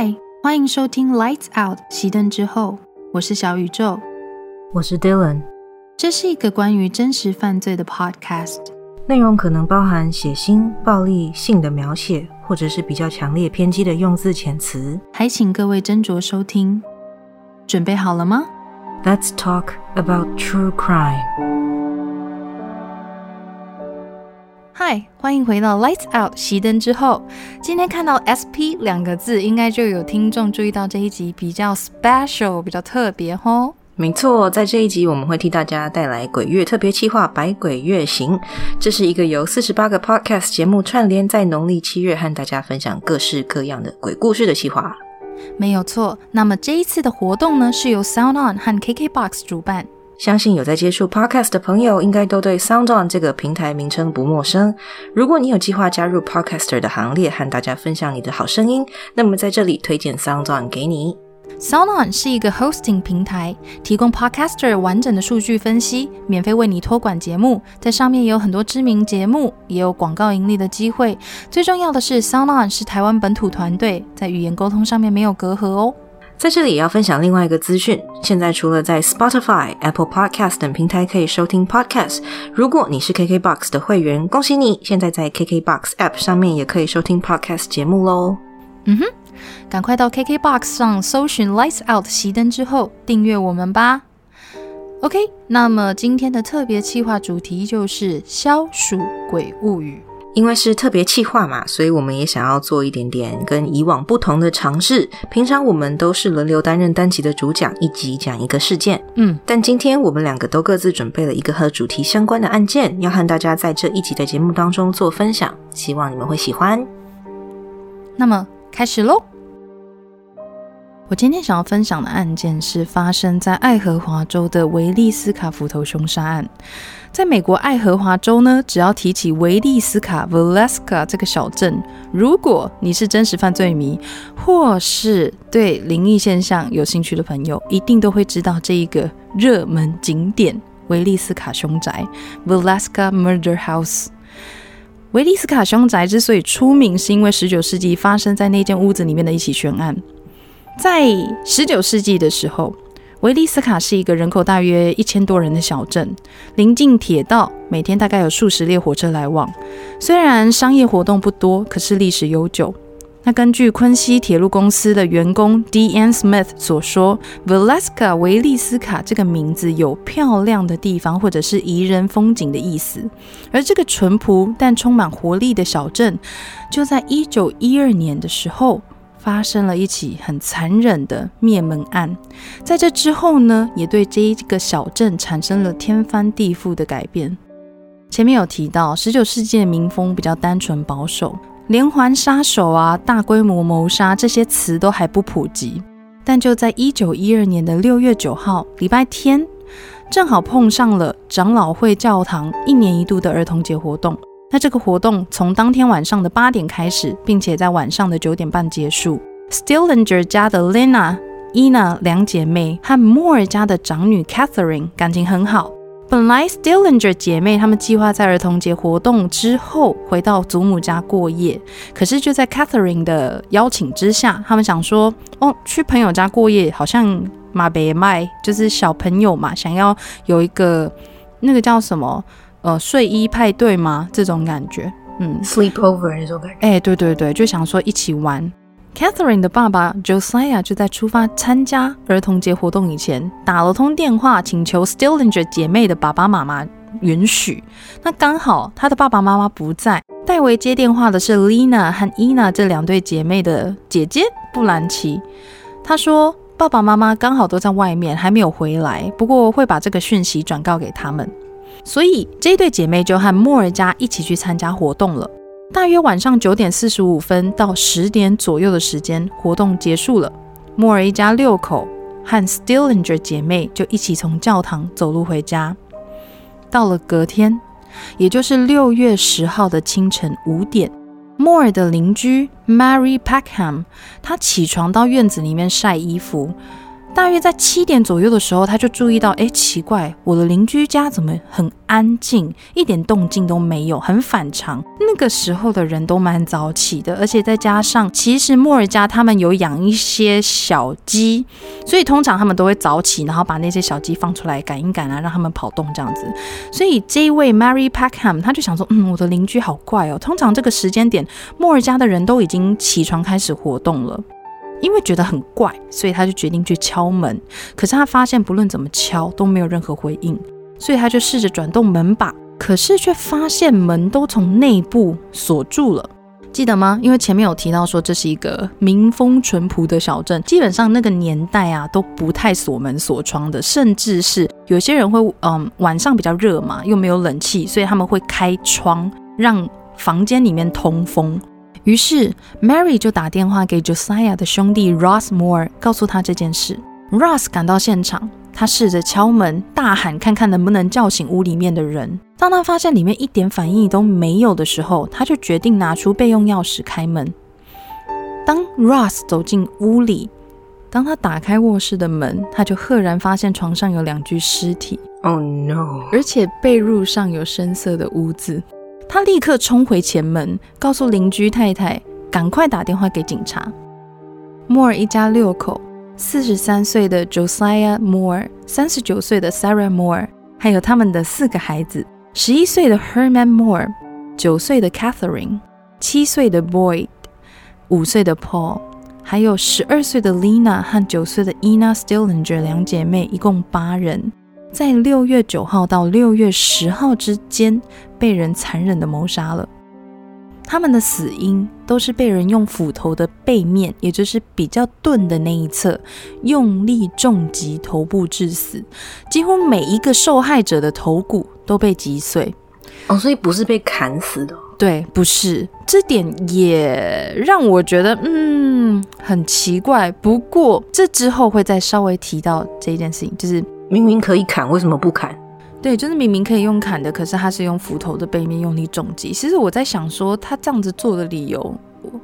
嗨，欢迎收听《Lights Out》熄灯之后，我是小宇宙，我是 Dylan。这是一个关于真实犯罪的 podcast，内容可能包含血腥、暴力、性的描写，或者是比较强烈偏激的用字遣词，还请各位斟酌收听。准备好了吗？Let's talk about true crime。嗨，欢迎回到 Lights Out 熄灯之后。今天看到 SP 两个字，应该就有听众注意到这一集比较 special，比较特别吼。没错，在这一集我们会替大家带来鬼月特别企划《百鬼月行》，这是一个由四十八个 podcast 节目串联，在农历七月和大家分享各式各样的鬼故事的企划。没有错。那么这一次的活动呢，是由 Sound On 和 KKBox 主办。相信有在接触 podcast 的朋友，应该都对 Sound On 这个平台名称不陌生。如果你有计划加入 podcaster 的行列，和大家分享你的好声音，那么在这里推荐 Sound On 给你。Sound On 是一个 hosting 平台，提供 podcaster 完整的数据分析，免费为你托管节目。在上面也有很多知名节目，也有广告盈利的机会。最重要的是，Sound On 是台湾本土团队，在语言沟通上面没有隔阂哦。在这里也要分享另外一个资讯。现在除了在 Spotify、Apple Podcast 等平台可以收听 Podcast，如果你是 KKBox 的会员，恭喜你！现在在 KKBox App 上面也可以收听 Podcast 节目喽。嗯哼，赶快到 KKBox 上搜寻 Lights Out 熄灯之后订阅我们吧。OK，那么今天的特别企划主题就是消暑鬼物语。因为是特别企划嘛，所以我们也想要做一点点跟以往不同的尝试。平常我们都是轮流担任单集的主讲，一集讲一个事件。嗯，但今天我们两个都各自准备了一个和主题相关的案件，要和大家在这一集的节目当中做分享。希望你们会喜欢。那么开始喽。我今天想要分享的案件是发生在爱荷华州的维利斯卡斧头凶杀案。在美国爱荷华州呢，只要提起维利斯卡 （Valeska） 这个小镇，如果你是真实犯罪迷，或是对灵异现象有兴趣的朋友，一定都会知道这一个热门景点——维利斯卡凶宅 （Valeska Murder House）。维利斯卡凶宅之所以出名，是因为十九世纪发生在那间屋子里面的一起悬案。在十九世纪的时候，维利斯卡是一个人口大约一千多人的小镇，临近铁道，每天大概有数十列火车来往。虽然商业活动不多，可是历史悠久。那根据昆西铁路公司的员工 D.N. Smith 所说，Valeska 维利斯卡这个名字有漂亮的地方或者是宜人风景的意思。而这个淳朴但充满活力的小镇，就在一九一二年的时候。发生了一起很残忍的灭门案，在这之后呢，也对这一个小镇产生了天翻地覆的改变。前面有提到，十九世纪的民风比较单纯保守，连环杀手啊、大规模谋杀这些词都还不普及。但就在一九一二年的六月九号，礼拜天，正好碰上了长老会教堂一年一度的儿童节活动。那这个活动从当天晚上的八点开始，并且在晚上的九点半结束。Stillinger 家的 Lena、Ina 两姐妹和 Moore 家的长女 Catherine 感情很好。本来 Stillinger 姐妹她们计划在儿童节活动之后回到祖母家过夜，可是就在 Catherine 的邀请之下，他们想说，哦，去朋友家过夜好像马别卖，就是小朋友嘛，想要有一个那个叫什么？呃，睡衣派对吗？这种感觉，嗯，sleepover 那种感觉。哎，对对对，就想说一起玩。Catherine 的爸爸 Josiah 就在出发参加儿童节活动以前，打了通电话，请求 Stillinger 姐妹的爸爸妈妈允许。那刚好他的爸爸妈妈不在，代为接电话的是 Lina 和 Ina 这两对姐妹的姐姐布兰奇。他说爸爸妈妈刚好都在外面，还没有回来，不过会把这个讯息转告给他们。所以这对姐妹就和莫尔家一起去参加活动了。大约晚上九点四十五分到十点左右的时间，活动结束了。莫尔一家六口和 Stillinger 姐妹就一起从教堂走路回家。到了隔天，也就是六月十号的清晨五点，莫尔的邻居 Mary Packham，她起床到院子里面晒衣服。大约在七点左右的时候，他就注意到，哎，奇怪，我的邻居家怎么很安静，一点动静都没有，很反常。那个时候的人都蛮早起的，而且再加上，其实莫尔家他们有养一些小鸡，所以通常他们都会早起，然后把那些小鸡放出来赶一赶啊，让他们跑动这样子。所以这一位 Mary Packham 他就想说，嗯，我的邻居好怪哦，通常这个时间点，莫尔家的人都已经起床开始活动了。因为觉得很怪，所以他就决定去敲门。可是他发现不论怎么敲都没有任何回应，所以他就试着转动门把，可是却发现门都从内部锁住了。记得吗？因为前面有提到说这是一个民风淳朴的小镇，基本上那个年代啊都不太锁门锁窗的，甚至是有些人会嗯晚上比较热嘛，又没有冷气，所以他们会开窗让房间里面通风。于是，Mary 就打电话给 Josiah 的兄弟 Ross Moore，告诉他这件事。Ross 赶到现场，他试着敲门，大喊看看能不能叫醒屋里面的人。当他发现里面一点反应都没有的时候，他就决定拿出备用钥匙开门。当 Ross 走进屋里，当他打开卧室的门，他就赫然发现床上有两具尸体。Oh no！而且被褥上有深色的污渍。他立刻冲回前门，告诉邻居太太赶快打电话给警察。莫尔一家六口：四十三岁的 Josiah Moore，三十九岁的 Sarah Moore，还有他们的四个孩子：十一岁的 Herman Moore，九岁的 Catherine，七岁的 Boyd，五岁的 Paul，还有十二岁的 Lina 和九岁的 Ina Stillinger 两姐妹，一共八人。在六月九号到六月十号之间，被人残忍的谋杀了。他们的死因都是被人用斧头的背面，也就是比较钝的那一侧，用力重击头部致死。几乎每一个受害者的头骨都被击碎。哦，所以不是被砍死的。对，不是。这点也让我觉得，嗯，很奇怪。不过这之后会再稍微提到这件事情，就是。明明可以砍，为什么不砍？对，就是明明可以用砍的，可是他是用斧头的背面用力重击。其实我在想说，他这样子做的理由，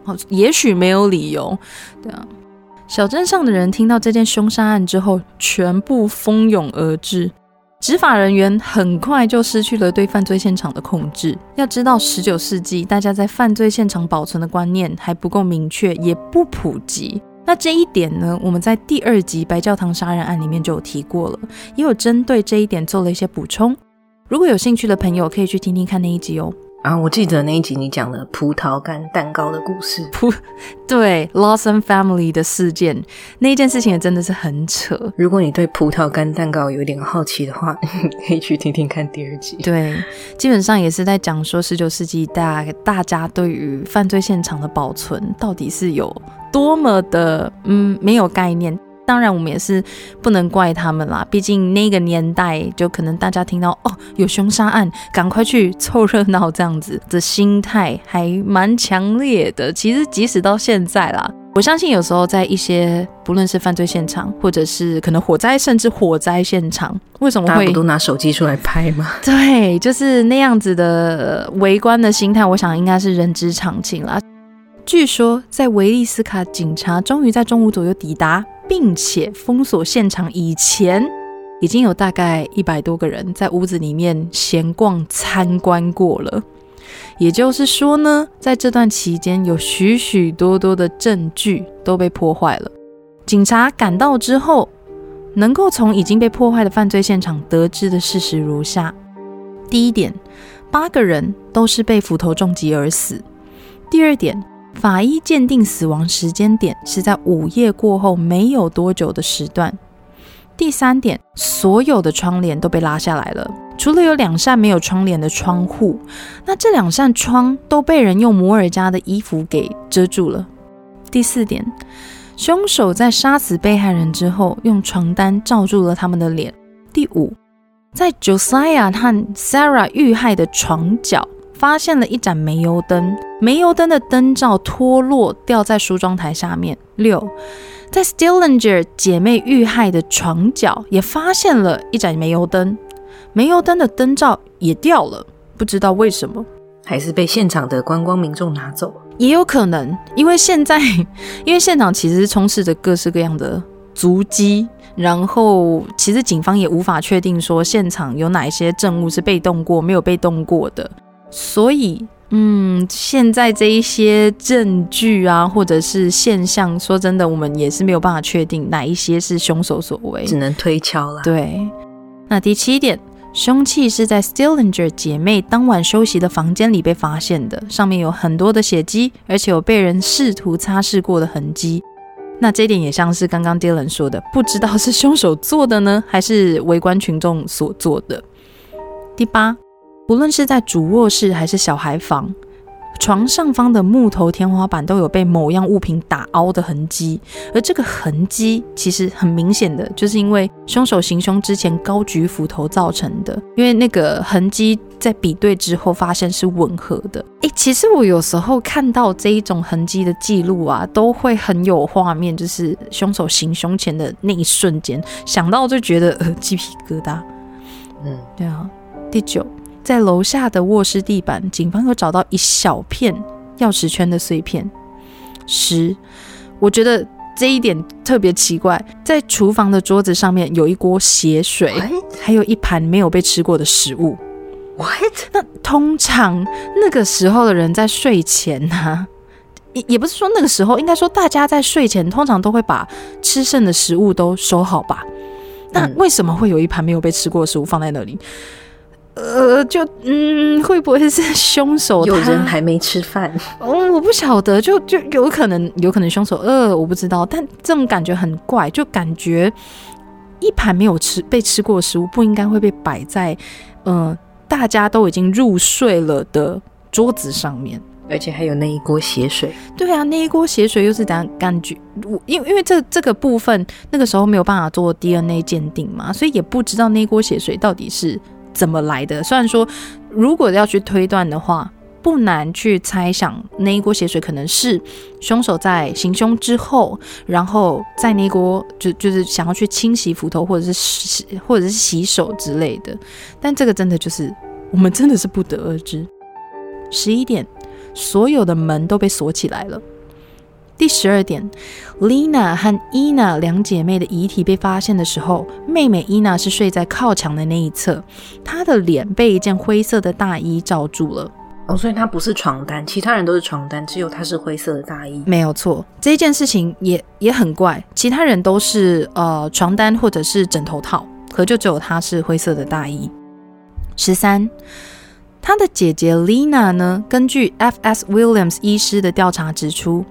好，也许没有理由。对啊，小镇上的人听到这件凶杀案之后，全部蜂拥而至。执法人员很快就失去了对犯罪现场的控制。要知道，十九世纪大家在犯罪现场保存的观念还不够明确，也不普及。那这一点呢，我们在第二集白教堂杀人案里面就有提过了，也有针对这一点做了一些补充。如果有兴趣的朋友，可以去听听看那一集哦。啊，我记得那一集你讲了葡萄干蛋糕的故事，葡对 Lawson Family 的事件，那一件事情也真的是很扯。如果你对葡萄干蛋糕有点好奇的话，可以去听听看第二集。对，基本上也是在讲说十九世纪大大家对于犯罪现场的保存到底是有多么的嗯没有概念。当然，我们也是不能怪他们啦。毕竟那个年代，就可能大家听到哦有凶杀案，赶快去凑热闹这样子的心态还蛮强烈的。其实即使到现在啦，我相信有时候在一些不论是犯罪现场，或者是可能火灾，甚至火灾现场，为什么会都拿手机出来拍吗？对，就是那样子的围观的心态，我想应该是人之常情啦。据说，在维利斯卡警察终于在中午左右抵达，并且封锁现场以前，已经有大概一百多个人在屋子里面闲逛参观过了。也就是说呢，在这段期间，有许许多多的证据都被破坏了。警察赶到之后，能够从已经被破坏的犯罪现场得知的事实如下：第一点，八个人都是被斧头重击而死；第二点。法医鉴定死亡时间点是在午夜过后没有多久的时段。第三点，所有的窗帘都被拉下来了，除了有两扇没有窗帘的窗户，那这两扇窗都被人用摩尔家的衣服给遮住了。第四点，凶手在杀死被害人之后，用床单罩住了他们的脸。第五，在 Josiah 和 Sarah 遇害的床角。发现了一盏煤油灯，煤油灯的灯罩脱落掉在梳妆台下面。六，在 Stillinger 姐妹遇害的床角也发现了一盏煤油灯，煤油灯的灯罩也掉了，不知道为什么，还是被现场的观光民众拿走了，也有可能，因为现在 因为现场其实是充斥着各式各样的足迹。然后其实警方也无法确定说现场有哪一些证物是被动过，没有被动过的。所以，嗯，现在这一些证据啊，或者是现象，说真的，我们也是没有办法确定哪一些是凶手所为，只能推敲了。对，那第七点，凶器是在 Stillinger 姐妹当晚休息的房间里被发现的，上面有很多的血迹，而且有被人试图擦拭过的痕迹。那这点也像是刚刚 Dylan 说的，不知道是凶手做的呢，还是围观群众所做的。第八。不论是在主卧室还是小孩房，床上方的木头天花板都有被某样物品打凹的痕迹，而这个痕迹其实很明显的就是因为凶手行凶之前高举斧头造成的。因为那个痕迹在比对之后发现是吻合的。诶，其实我有时候看到这一种痕迹的记录啊，都会很有画面，就是凶手行凶前的那一瞬间，想到就觉得呃鸡皮疙瘩。嗯，对啊。第九。在楼下的卧室地板，警方又找到一小片钥匙圈的碎片。十，我觉得这一点特别奇怪。在厨房的桌子上面有一锅血水，还有一盘没有被吃过的食物。What？那通常那个时候的人在睡前呢，也也不是说那个时候，应该说大家在睡前通常都会把吃剩的食物都收好吧？那为什么会有一盘没有被吃过的食物放在那里？呃，就嗯，会不会是凶手？有人还没吃饭？哦，我不晓得，就就有可能，有可能凶手饿，我不知道。但这种感觉很怪，就感觉一盘没有吃被吃过的食物不应该会被摆在嗯大家都已经入睡了的桌子上面，而且还有那一锅血水。对啊，那一锅血水又是怎样感觉？我因为因为这这个部分那个时候没有办法做 DNA 鉴定嘛，所以也不知道那一锅血水到底是。怎么来的？虽然说，如果要去推断的话，不难去猜想那一锅血水可能是凶手在行凶之后，然后在那锅就就是想要去清洗斧头或者是洗或者是洗手之类的。但这个真的就是我们真的是不得而知。十一点，所有的门都被锁起来了。第十二点，Lina 和 Ina 两姐妹的遗体被发现的时候，妹妹 Ina 是睡在靠墙的那一侧，她的脸被一件灰色的大衣罩住了。哦，所以她不是床单，其他人都是床单，只有她是灰色的大衣。没有错，这件事情也也很怪，其他人都是呃床单或者是枕头套，可就只有她是灰色的大衣。十三，她的姐姐 Lina 呢？根据 F.S. Williams 医师的调查指出。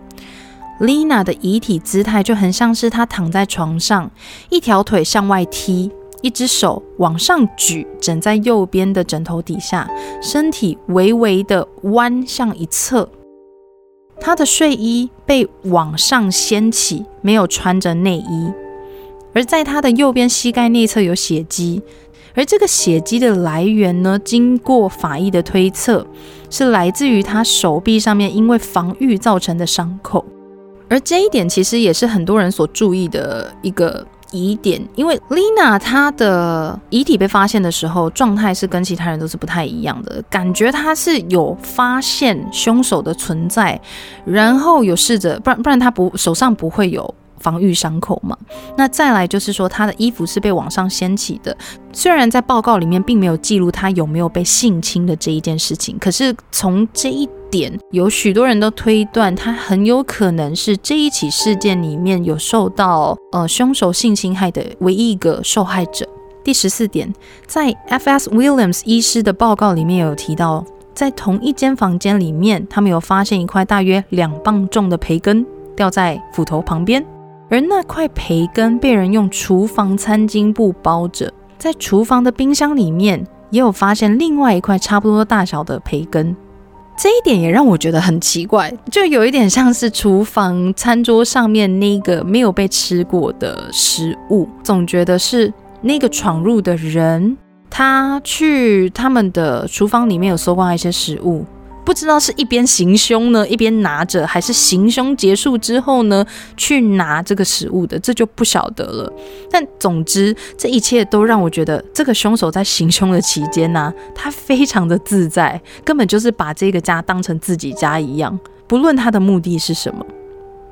Lina 的遗体姿态就很像是她躺在床上，一条腿向外踢，一只手往上举，枕在右边的枕头底下，身体微微的弯向一侧。她的睡衣被往上掀起，没有穿着内衣。而在她的右边膝盖内侧有血迹，而这个血迹的来源呢？经过法医的推测，是来自于她手臂上面因为防御造成的伤口。而这一点其实也是很多人所注意的一个疑点，因为 Lina 她的遗体被发现的时候，状态是跟其他人都是不太一样的，感觉她是有发现凶手的存在，然后有试着，不然不然她不手上不会有。防御伤口嘛，那再来就是说，他的衣服是被往上掀起的。虽然在报告里面并没有记录他有没有被性侵的这一件事情，可是从这一点，有许多人都推断他很有可能是这一起事件里面有受到呃凶手性侵害的唯一一个受害者。第十四点，在 F.S. Williams 医师的报告里面有提到，在同一间房间里面，他们有发现一块大约两磅重的培根掉在斧头旁边。而那块培根被人用厨房餐巾布包着，在厨房的冰箱里面也有发现另外一块差不多大小的培根，这一点也让我觉得很奇怪，就有一点像是厨房餐桌上面那个没有被吃过的食物，总觉得是那个闯入的人，他去他们的厨房里面有搜刮一些食物。不知道是一边行凶呢，一边拿着，还是行凶结束之后呢，去拿这个食物的，这就不晓得了。但总之，这一切都让我觉得，这个凶手在行凶的期间呢，他非常的自在，根本就是把这个家当成自己家一样，不论他的目的是什么。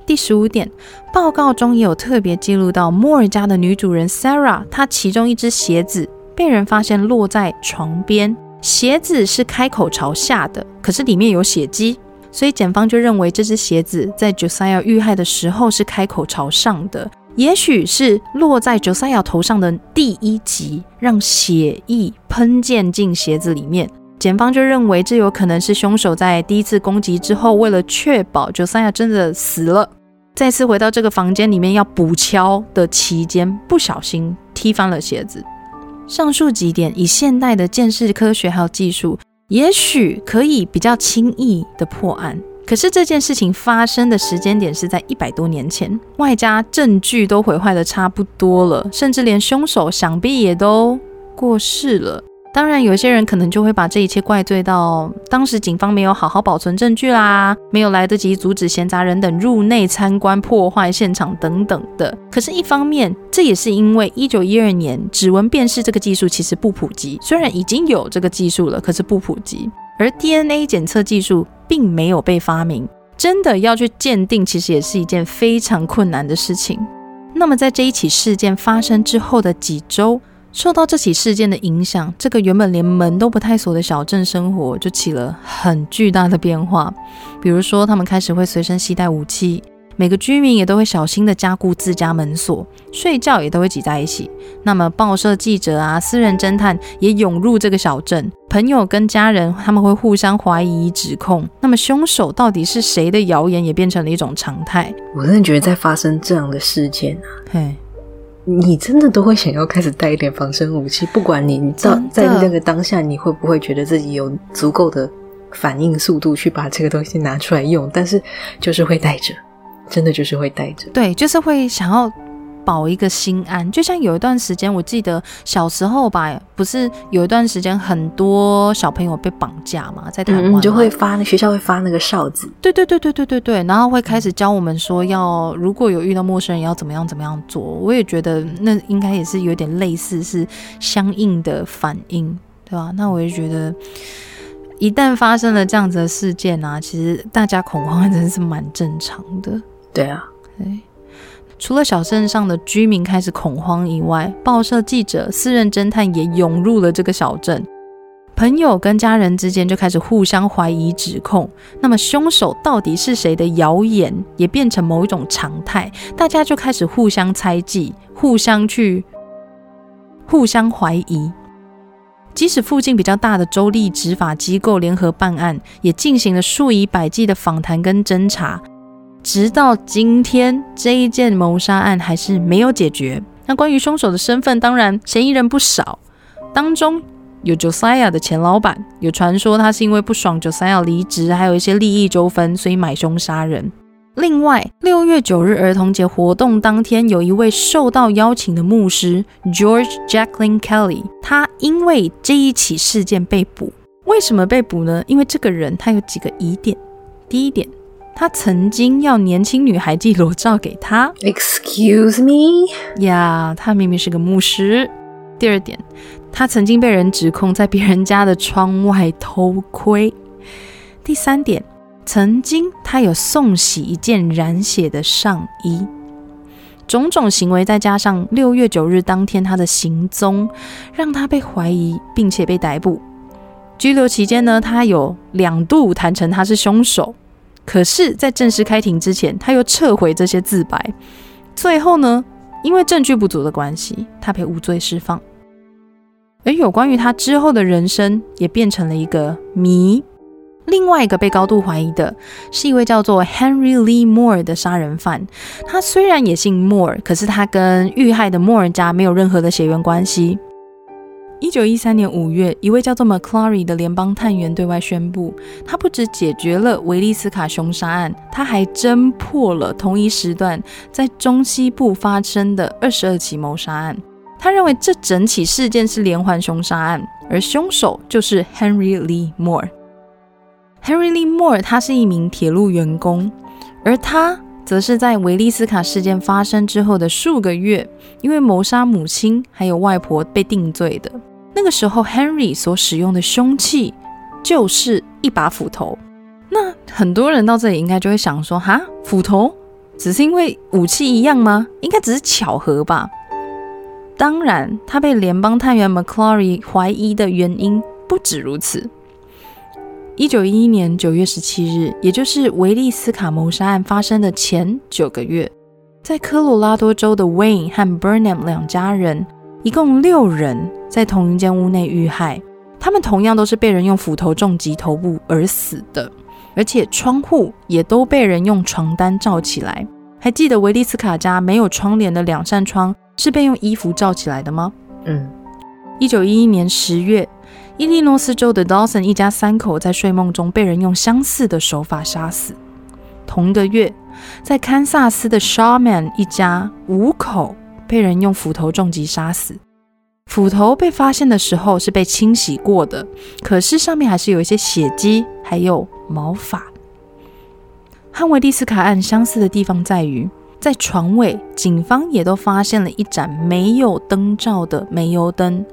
第十五点，报告中也有特别记录到莫尔家的女主人 Sarah，她其中一只鞋子被人发现落在床边，鞋子是开口朝下的，可是里面有血迹，所以检方就认为这只鞋子在 Josiah 遇害的时候是开口朝上的，也许是落在 Josiah 头上的第一击让血液喷溅进鞋子里面。检方就认为，这有可能是凶手在第一次攻击之后，为了确保 Josiah 真的死了，再次回到这个房间里面要补敲的期间，不小心踢翻了鞋子。上述几点以现代的建识科学还有技术，也许可以比较轻易的破案。可是这件事情发生的时间点是在一百多年前，外加证据都毁坏的差不多了，甚至连凶手想必也都过世了。当然，有些人可能就会把这一切怪罪到当时警方没有好好保存证据啦，没有来得及阻止闲杂人等入内参观、破坏现场等等的。可是，一方面，这也是因为一九一二年指纹辨识这个技术其实不普及，虽然已经有这个技术了，可是不普及。而 DNA 检测技术并没有被发明，真的要去鉴定，其实也是一件非常困难的事情。那么，在这一起事件发生之后的几周。受到这起事件的影响，这个原本连门都不太锁的小镇生活就起了很巨大的变化。比如说，他们开始会随身携带武器，每个居民也都会小心的加固自家门锁，睡觉也都会挤在一起。那么，报社记者啊，私人侦探也涌入这个小镇，朋友跟家人他们会互相怀疑、指控。那么，凶手到底是谁的谣言也变成了一种常态。我真的觉得在发生这样的事件啊，嘿。你真的都会想要开始带一点防身武器，不管你你在在那个当下，你会不会觉得自己有足够的反应速度去把这个东西拿出来用？但是就是会带着，真的就是会带着，对，就是会想要。保一个心安，就像有一段时间，我记得小时候吧，不是有一段时间很多小朋友被绑架嘛，在台湾就会发那，学校会发那个哨子，对对对对对对对，然后会开始教我们说要如果有遇到陌生人要怎么样怎么样做。我也觉得那应该也是有点类似，是相应的反应，对吧？那我也觉得，一旦发生了这样子的事件啊，其实大家恐慌真的是蛮正常的。对啊，对。除了小镇上的居民开始恐慌以外，报社记者、私人侦探也涌入了这个小镇。朋友跟家人之间就开始互相怀疑、指控。那么凶手到底是谁的谣言也变成某一种常态，大家就开始互相猜忌、互相去、互相怀疑。即使附近比较大的州立执法机构联合办案，也进行了数以百计的访谈跟侦查。直到今天，这一件谋杀案还是没有解决。那关于凶手的身份，当然嫌疑人不少，当中有 Josiah 的前老板，有传说他是因为不爽 Josiah 离职，还有一些利益纠纷，所以买凶杀人。另外，六月九日儿童节活动当天，有一位受到邀请的牧师 George Jacqueline Kelly，他因为这一起事件被捕。为什么被捕呢？因为这个人他有几个疑点。第一点。他曾经要年轻女孩寄裸照给他。Excuse me？呀，他明明是个牧师。第二点，他曾经被人指控在别人家的窗外偷窥。第三点，曾经他有送洗一件染血的上衣。种种行为再加上六月九日当天他的行踪，让他被怀疑并且被逮捕。拘留期间呢，他有两度坦诚他是凶手。可是，在正式开庭之前，他又撤回这些自白。最后呢，因为证据不足的关系，他被无罪释放。而有关于他之后的人生，也变成了一个谜。另外一个被高度怀疑的是一位叫做 Henry Lee Moore 的杀人犯。他虽然也姓 Moore，可是他跟遇害的莫尔家没有任何的血缘关系。一九一三年五月，一位叫做 McClary 的联邦探员对外宣布，他不止解决了维利斯卡凶杀案，他还侦破了同一时段在中西部发生的二十二起谋杀案。他认为这整起事件是连环凶杀案，而凶手就是 Henry Lee Moore。Henry Lee Moore 他是一名铁路员工，而他则是在维利斯卡事件发生之后的数个月，因为谋杀母亲还有外婆被定罪的。那个时候，Henry 所使用的凶器就是一把斧头。那很多人到这里应该就会想说：哈，斧头只是因为武器一样吗？应该只是巧合吧。当然，他被联邦探员 McClory 怀疑的原因不止如此。一九一一年九月十七日，也就是维利斯卡谋杀案发生的前九个月，在科罗拉多州的 Wayne 和 Burnham 两家人，一共六人在同一间屋内遇害。他们同样都是被人用斧头重击头部而死的，而且窗户也都被人用床单罩起来。还记得维利斯卡家没有窗帘的两扇窗是被用衣服罩起来的吗？嗯。一九一一年十月。伊利诺斯州的 Dawson 一家三口在睡梦中被人用相似的手法杀死。同个月，在堪萨斯的 Shawman 一家五口被人用斧头重击杀死。斧头被发现的时候是被清洗过的，可是上面还是有一些血迹，还有毛发。和维利斯卡案相似的地方在于，在床尾，警方也都发现了一盏没有灯罩的煤油灯。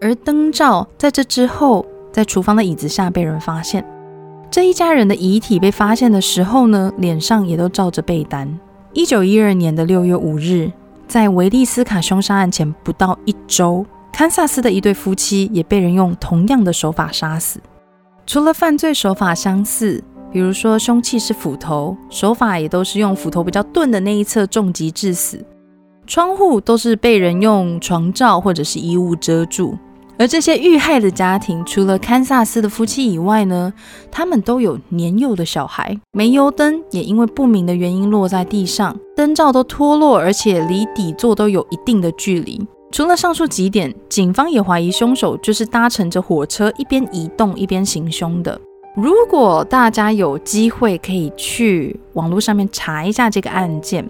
而灯罩在这之后，在厨房的椅子下被人发现。这一家人的遗体被发现的时候呢，脸上也都罩着被单。一九一二年的六月五日，在维利斯卡凶杀案前不到一周，堪萨斯的一对夫妻也被人用同样的手法杀死。除了犯罪手法相似，比如说凶器是斧头，手法也都是用斧头比较钝的那一侧重击致死。窗户都是被人用床罩或者是衣物遮住。而这些遇害的家庭，除了堪萨斯的夫妻以外呢，他们都有年幼的小孩。煤油灯也因为不明的原因落在地上，灯罩都脱落，而且离底座都有一定的距离。除了上述几点，警方也怀疑凶手就是搭乘着火车一边移动一边行凶的。如果大家有机会可以去网络上面查一下这个案件，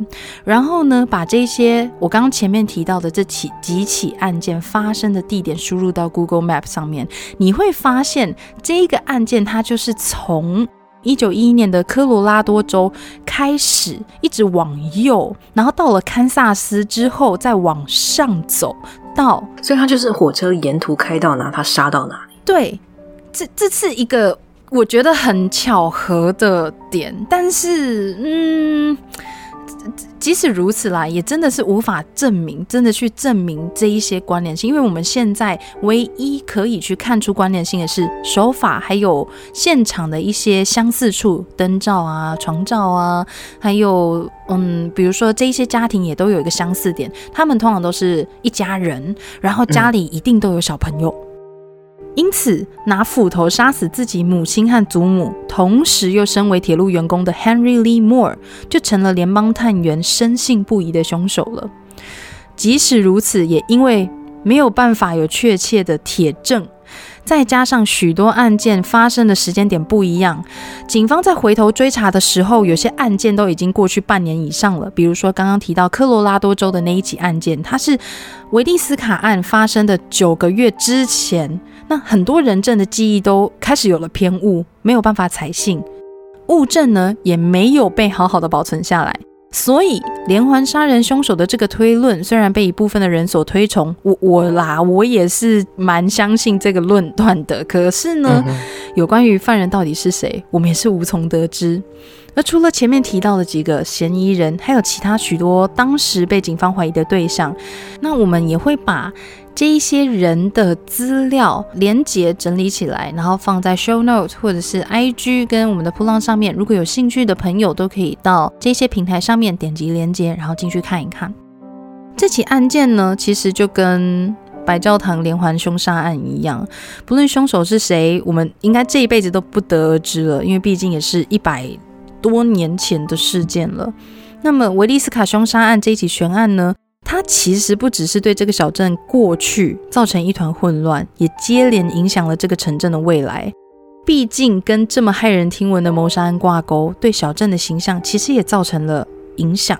然后呢，把这些我刚刚前面提到的这起几起案件发生的地点输入到 Google Map 上面，你会发现这个案件它就是从一九一一年的科罗拉多州开始，一直往右，然后到了堪萨斯之后再往上走到，所以它就是火车沿途开到哪，它杀到哪里。对，这这是一个。我觉得很巧合的点，但是，嗯，即使如此啦，也真的是无法证明，真的去证明这一些关联性，因为我们现在唯一可以去看出关联性的是手法，还有现场的一些相似处，灯罩啊、床罩啊，还有，嗯，比如说这一些家庭也都有一个相似点，他们通常都是一家人，然后家里一定都有小朋友。因此，拿斧头杀死自己母亲和祖母，同时又身为铁路员工的 Henry Lee Moore 就成了联邦探员深信不疑的凶手了。即使如此，也因为没有办法有确切的铁证。再加上许多案件发生的时间点不一样，警方在回头追查的时候，有些案件都已经过去半年以上了。比如说刚刚提到科罗拉多州的那一起案件，它是维利斯卡案发生的九个月之前，那很多人证的记忆都开始有了偏误，没有办法采信，物证呢也没有被好好的保存下来。所以，连环杀人凶手的这个推论虽然被一部分的人所推崇，我我啦，我也是蛮相信这个论断的。可是呢，有关于犯人到底是谁，我们也是无从得知。而除了前面提到的几个嫌疑人，还有其他许多当时被警方怀疑的对象，那我们也会把。这一些人的资料连接整理起来，然后放在 show note 或者是 IG 跟我们的铺浪上面。如果有兴趣的朋友，都可以到这些平台上面点击连接，然后进去看一看。这起案件呢，其实就跟白教堂连环凶杀案一样，不论凶手是谁，我们应该这一辈子都不得而知了，因为毕竟也是一百多年前的事件了。那么维利斯卡凶杀案这一起悬案呢？它其实不只是对这个小镇过去造成一团混乱，也接连影响了这个城镇的未来。毕竟跟这么骇人听闻的谋杀案挂钩，对小镇的形象其实也造成了影响。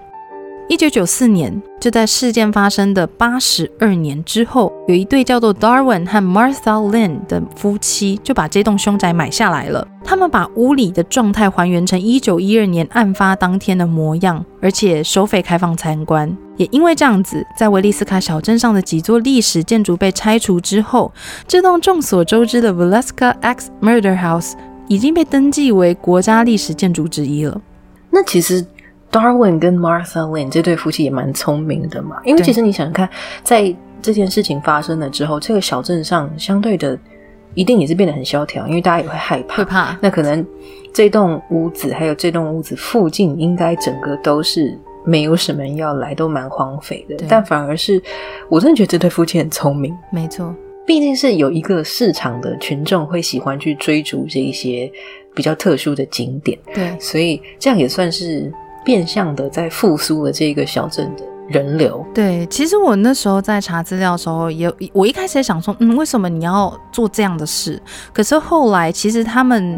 一九九四年，就在事件发生的八十二年之后，有一对叫做 Darwin 和 Martha Lynn 的夫妻就把这栋凶宅买下来了。他们把屋里的状态还原成一九一二年案发当天的模样，而且收费开放参观。也因为这样子，在维利斯卡小镇上的几座历史建筑被拆除之后，这栋众所周知的 Velasca X Murder House 已经被登记为国家历史建筑之一了。那其实。Darwin 跟 Martha Lynn 这对夫妻也蛮聪明的嘛，因为其实你想想看，在这件事情发生了之后，这个小镇上相对的一定也是变得很萧条，因为大家也会害怕。会怕。那可能这栋屋子还有这栋屋子附近，应该整个都是没有什么人要来，都蛮荒废的。但反而是，我真的觉得这对夫妻很聪明。没错，毕竟是有一个市场的群众会喜欢去追逐这一些比较特殊的景点。对，所以这样也算是。变相的在复苏了这个小镇的人流。对，其实我那时候在查资料的时候，也我一开始也想说，嗯，为什么你要做这样的事？可是后来，其实他们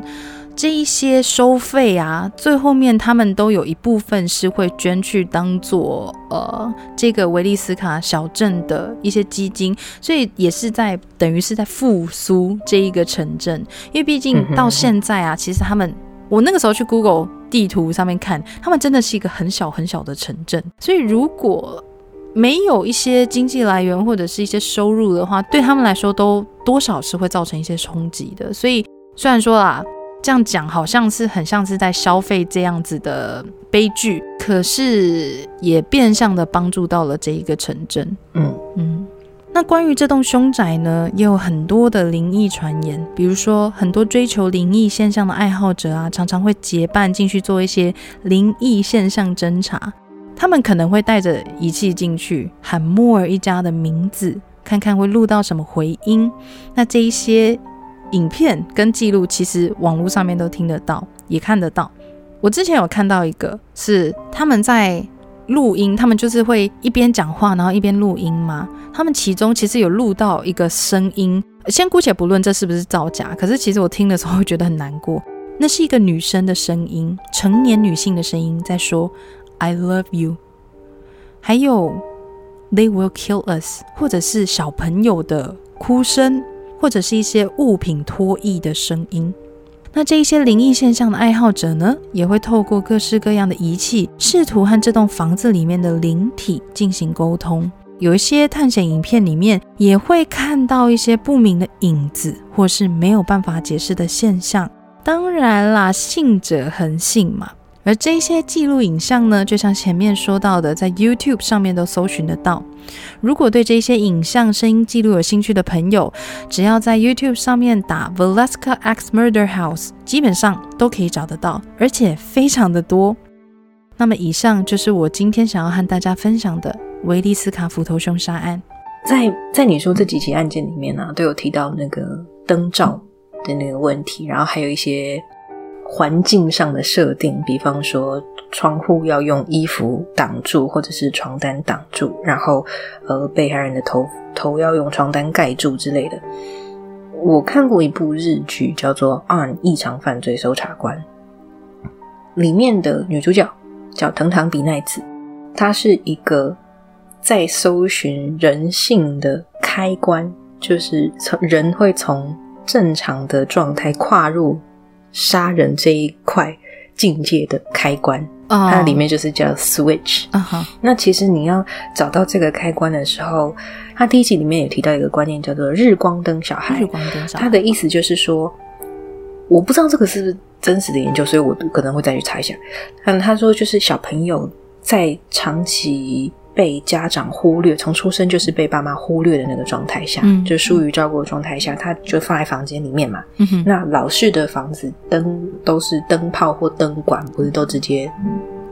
这一些收费啊，最后面他们都有一部分是会捐去当做呃这个维利斯卡小镇的一些基金，所以也是在等于是在复苏这一个城镇。因为毕竟到现在啊，其实他们。我那个时候去 Google 地图上面看，他们真的是一个很小很小的城镇，所以如果没有一些经济来源或者是一些收入的话，对他们来说都多少是会造成一些冲击的。所以虽然说啦，这样讲好像是很像是在消费这样子的悲剧，可是也变相的帮助到了这一个城镇。嗯嗯。那关于这栋凶宅呢，也有很多的灵异传言，比如说很多追求灵异现象的爱好者啊，常常会结伴进去做一些灵异现象侦查。他们可能会带着仪器进去，喊莫尔一家的名字，看看会录到什么回音。那这一些影片跟记录，其实网络上面都听得到，也看得到。我之前有看到一个，是他们在。录音，他们就是会一边讲话，然后一边录音嘛？他们其中其实有录到一个声音，先姑且不论这是不是造假，可是其实我听的时候会觉得很难过。那是一个女生的声音，成年女性的声音在说 “I love you”，还有 “They will kill us”，或者是小朋友的哭声，或者是一些物品脱异的声音。那这一些灵异现象的爱好者呢，也会透过各式各样的仪器，试图和这栋房子里面的灵体进行沟通。有一些探险影片里面，也会看到一些不明的影子，或是没有办法解释的现象。当然啦，信者恒信嘛。而这些记录影像呢，就像前面说到的，在 YouTube 上面都搜寻得到。如果对这些影像、声音记录有兴趣的朋友，只要在 YouTube 上面打 velaska x Murder House，基本上都可以找得到，而且非常的多。那么，以上就是我今天想要和大家分享的维利斯卡斧头凶杀案。在在你说这几起案件里面呢，都有提到那个灯罩的那个问题，然后还有一些。环境上的设定，比方说窗户要用衣服挡住，或者是床单挡住，然后呃被害人的头头要用床单盖住之类的。我看过一部日剧，叫做《On 异常犯罪搜查官》，里面的女主角叫藤堂比奈子，她是一个在搜寻人性的开关，就是从人会从正常的状态跨入。杀人这一块境界的开关，它里面就是叫 switch。那其实你要找到这个开关的时候，它第一集里面有提到一个观念，叫做“日光灯小孩”。日光灯小孩，他的意思就是说，我不知道这个是不是真实的研究，所以我可能会再去查一下。嗯，他说就是小朋友在长期。被家长忽略，从出生就是被爸妈忽略的那个状态下，就疏于照顾的状态下，他就放在房间里面嘛。那老式的房子灯都是灯泡或灯管，不是都直接，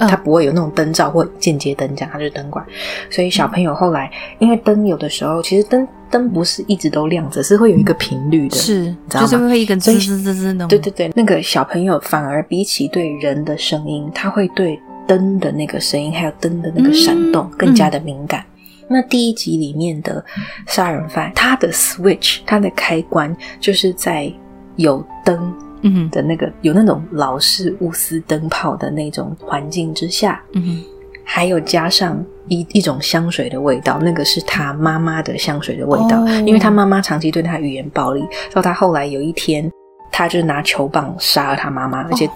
它不会有那种灯罩或间接灯这样，它就是灯管。所以小朋友后来，因为灯有的时候其实灯灯不是一直都亮着，是会有一个频率的，是，就是会一根滋滋滋滋的。对对对，那个小朋友反而比起对人的声音，他会对。灯的那个声音，还有灯的那个闪动，更加的敏感。那第一集里面的杀人犯，他的 switch，他的开关，就是在有灯嗯的那个有那种老式钨丝灯泡的那种环境之下，嗯还有加上一一种香水的味道，那个是他妈妈的香水的味道，因为他妈妈长期对他语言暴力，到他后来有一天，他就拿球棒杀了他妈妈，而且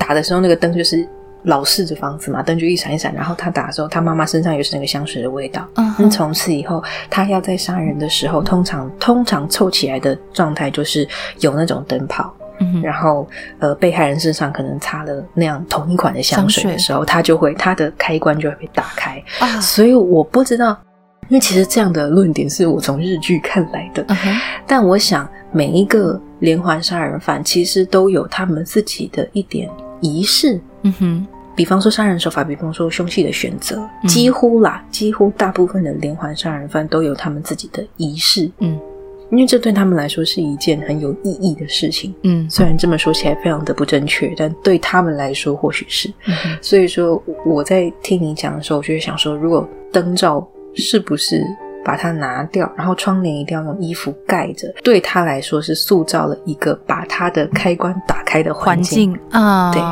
打的时候那个灯就是。老式的房子嘛，灯就一闪一闪。然后他打的时候，他妈妈身上也是那个香水的味道。嗯，从此以后，他要在杀人的时候，通常通常凑起来的状态就是有那种灯泡，然后呃被害人身上可能擦了那样同一款的香水的时候，他就会他的开关就会被打开啊。所以我不知道，因为其实这样的论点是我从日剧看来的，但我想每一个连环杀人犯其实都有他们自己的一点仪式。嗯哼。比方说杀人手法，比方说凶器的选择，几乎啦，几乎大部分的连环杀人犯都有他们自己的仪式，嗯，因为这对他们来说是一件很有意义的事情，嗯，虽然这么说起来非常的不正确，但对他们来说或许是，所以说我在听你讲的时候，我就会想说，如果灯罩是不是？把它拿掉，然后窗帘一定要用衣服盖着。对他来说，是塑造了一个把他的开关打开的环境啊。对，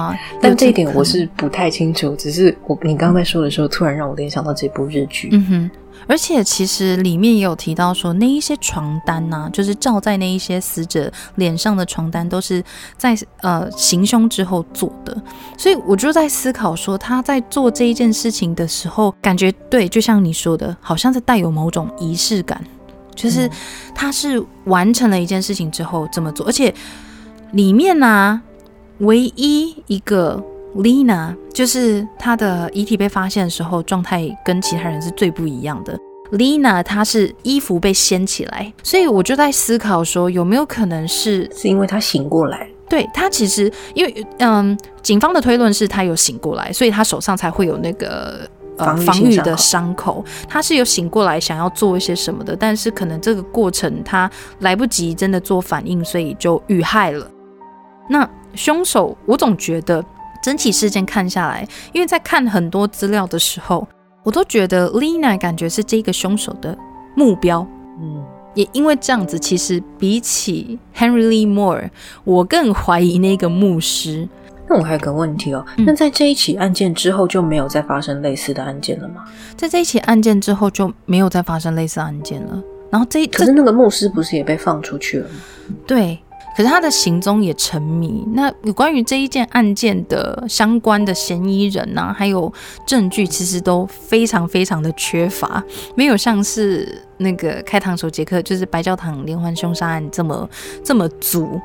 但这一点我是不太清楚。只是我你刚刚在说的时候，突然让我联想到这部日剧。嗯哼。而且其实里面也有提到说，那一些床单呐，就是罩在那一些死者脸上的床单，都是在呃行凶之后做的。所以我就在思考说，他在做这一件事情的时候，感觉对，就像你说的，好像是带有某种仪式感，就是他是完成了一件事情之后这么做。而且里面呢，唯一一个。Lina 就是她的遗体被发现的时候，状态跟其他人是最不一样的。Lina 她是衣服被掀起来，所以我就在思考说，有没有可能是是因为她醒过来？对她其实因为嗯，警方的推论是她有醒过来，所以她手上才会有那个呃防御的伤口。她是有醒过来想要做一些什么的，但是可能这个过程她来不及真的做反应，所以就遇害了。那凶手，我总觉得。整体事件看下来，因为在看很多资料的时候，我都觉得 Lina 感觉是这个凶手的目标。嗯，也因为这样子，其实比起 Henry Lee Moore，我更怀疑那个牧师。那我还有个问题哦，那在这一起案件之后就没有再发生类似的案件了吗？在这一起案件之后就没有再发生类似案件了。然后这可是那个牧师不是也被放出去了吗？对。可是他的行踪也沉迷。那有关于这一件案件的相关的嫌疑人呢，还有证据，其实都非常非常的缺乏，没有像是那个开膛手杰克，就是白教堂连环凶杀案这么这么足。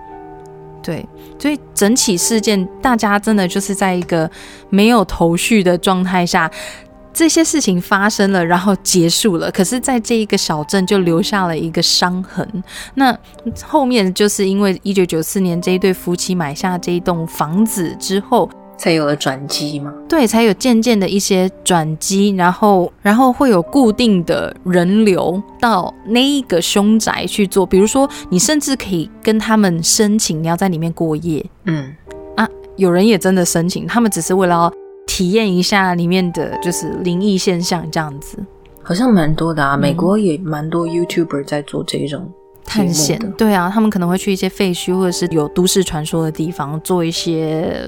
对，所以整起事件，大家真的就是在一个没有头绪的状态下。这些事情发生了，然后结束了。可是，在这一个小镇就留下了一个伤痕。那后面就是因为一九九四年这一对夫妻买下这一栋房子之后，才有了转机吗？对，才有渐渐的一些转机，然后，然后会有固定的人流到那一个凶宅去做。比如说，你甚至可以跟他们申请你要在里面过夜。嗯，啊，有人也真的申请，他们只是为了。体验一下里面的就是灵异现象，这样子好像蛮多的啊。美国也蛮多 YouTuber 在做这种探险，对啊，他们可能会去一些废墟或者是有都市传说的地方做一些。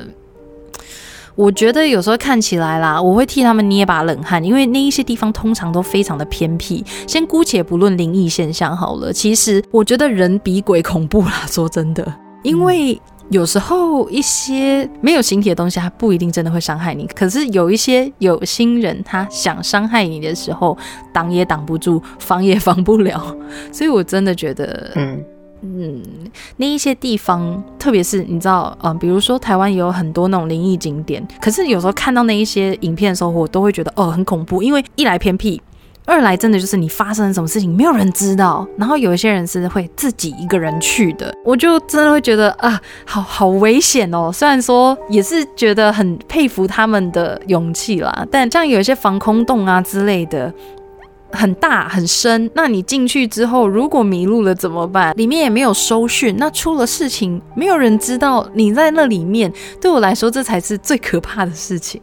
我觉得有时候看起来啦，我会替他们捏把冷汗，因为那一些地方通常都非常的偏僻。先姑且不论灵异现象好了，其实我觉得人比鬼恐怖啦。说真的，因为。有时候一些没有形体的东西，它不一定真的会伤害你。可是有一些有心人，他想伤害你的时候，挡也挡不住，防也防不了。所以我真的觉得，嗯嗯，那一些地方，特别是你知道，嗯，比如说台湾也有很多那种灵异景点。可是有时候看到那一些影片的时候，我都会觉得哦，很恐怖，因为一来偏僻。二来真的就是你发生了什么事情，没有人知道。然后有一些人是会自己一个人去的，我就真的会觉得啊，好好危险哦。虽然说也是觉得很佩服他们的勇气啦，但像有一些防空洞啊之类的，很大很深，那你进去之后如果迷路了怎么办？里面也没有收讯，那出了事情没有人知道你在那里面。对我来说，这才是最可怕的事情。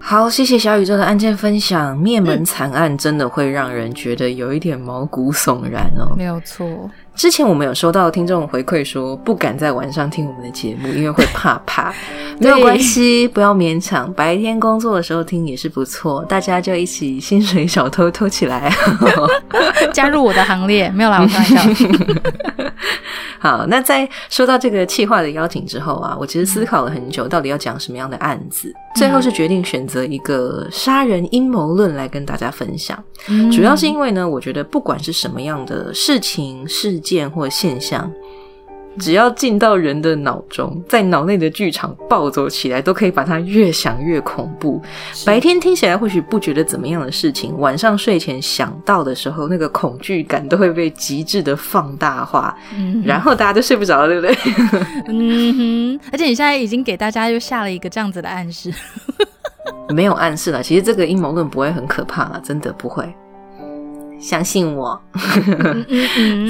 好，谢谢小宇宙的案件分享。灭门惨案真的会让人觉得有一点毛骨悚然哦。没有错。之前我们有收到听众回馈说，不敢在晚上听我们的节目，因为会怕怕。没有关系，不要勉强，白天工作的时候听也是不错。大家就一起薪水小偷偷起来，加入我的行列。没有啦，我开玩笑。好，那在收到这个企划的邀请之后啊，我其实思考了很久，到底要讲什么样的案子。最后是决定选择一个杀人阴谋论来跟大家分享。主要是因为呢，我觉得不管是什么样的事情事。件或现象，只要进到人的脑中，在脑内的剧场暴走起来，都可以把它越想越恐怖。白天听起来或许不觉得怎么样的事情，晚上睡前想到的时候，那个恐惧感都会被极致的放大化，嗯然后大家都睡不着了，对不对？嗯哼。而且你现在已经给大家又下了一个这样子的暗示，没有暗示了。其实这个阴谋论不会很可怕了，真的不会。相信我，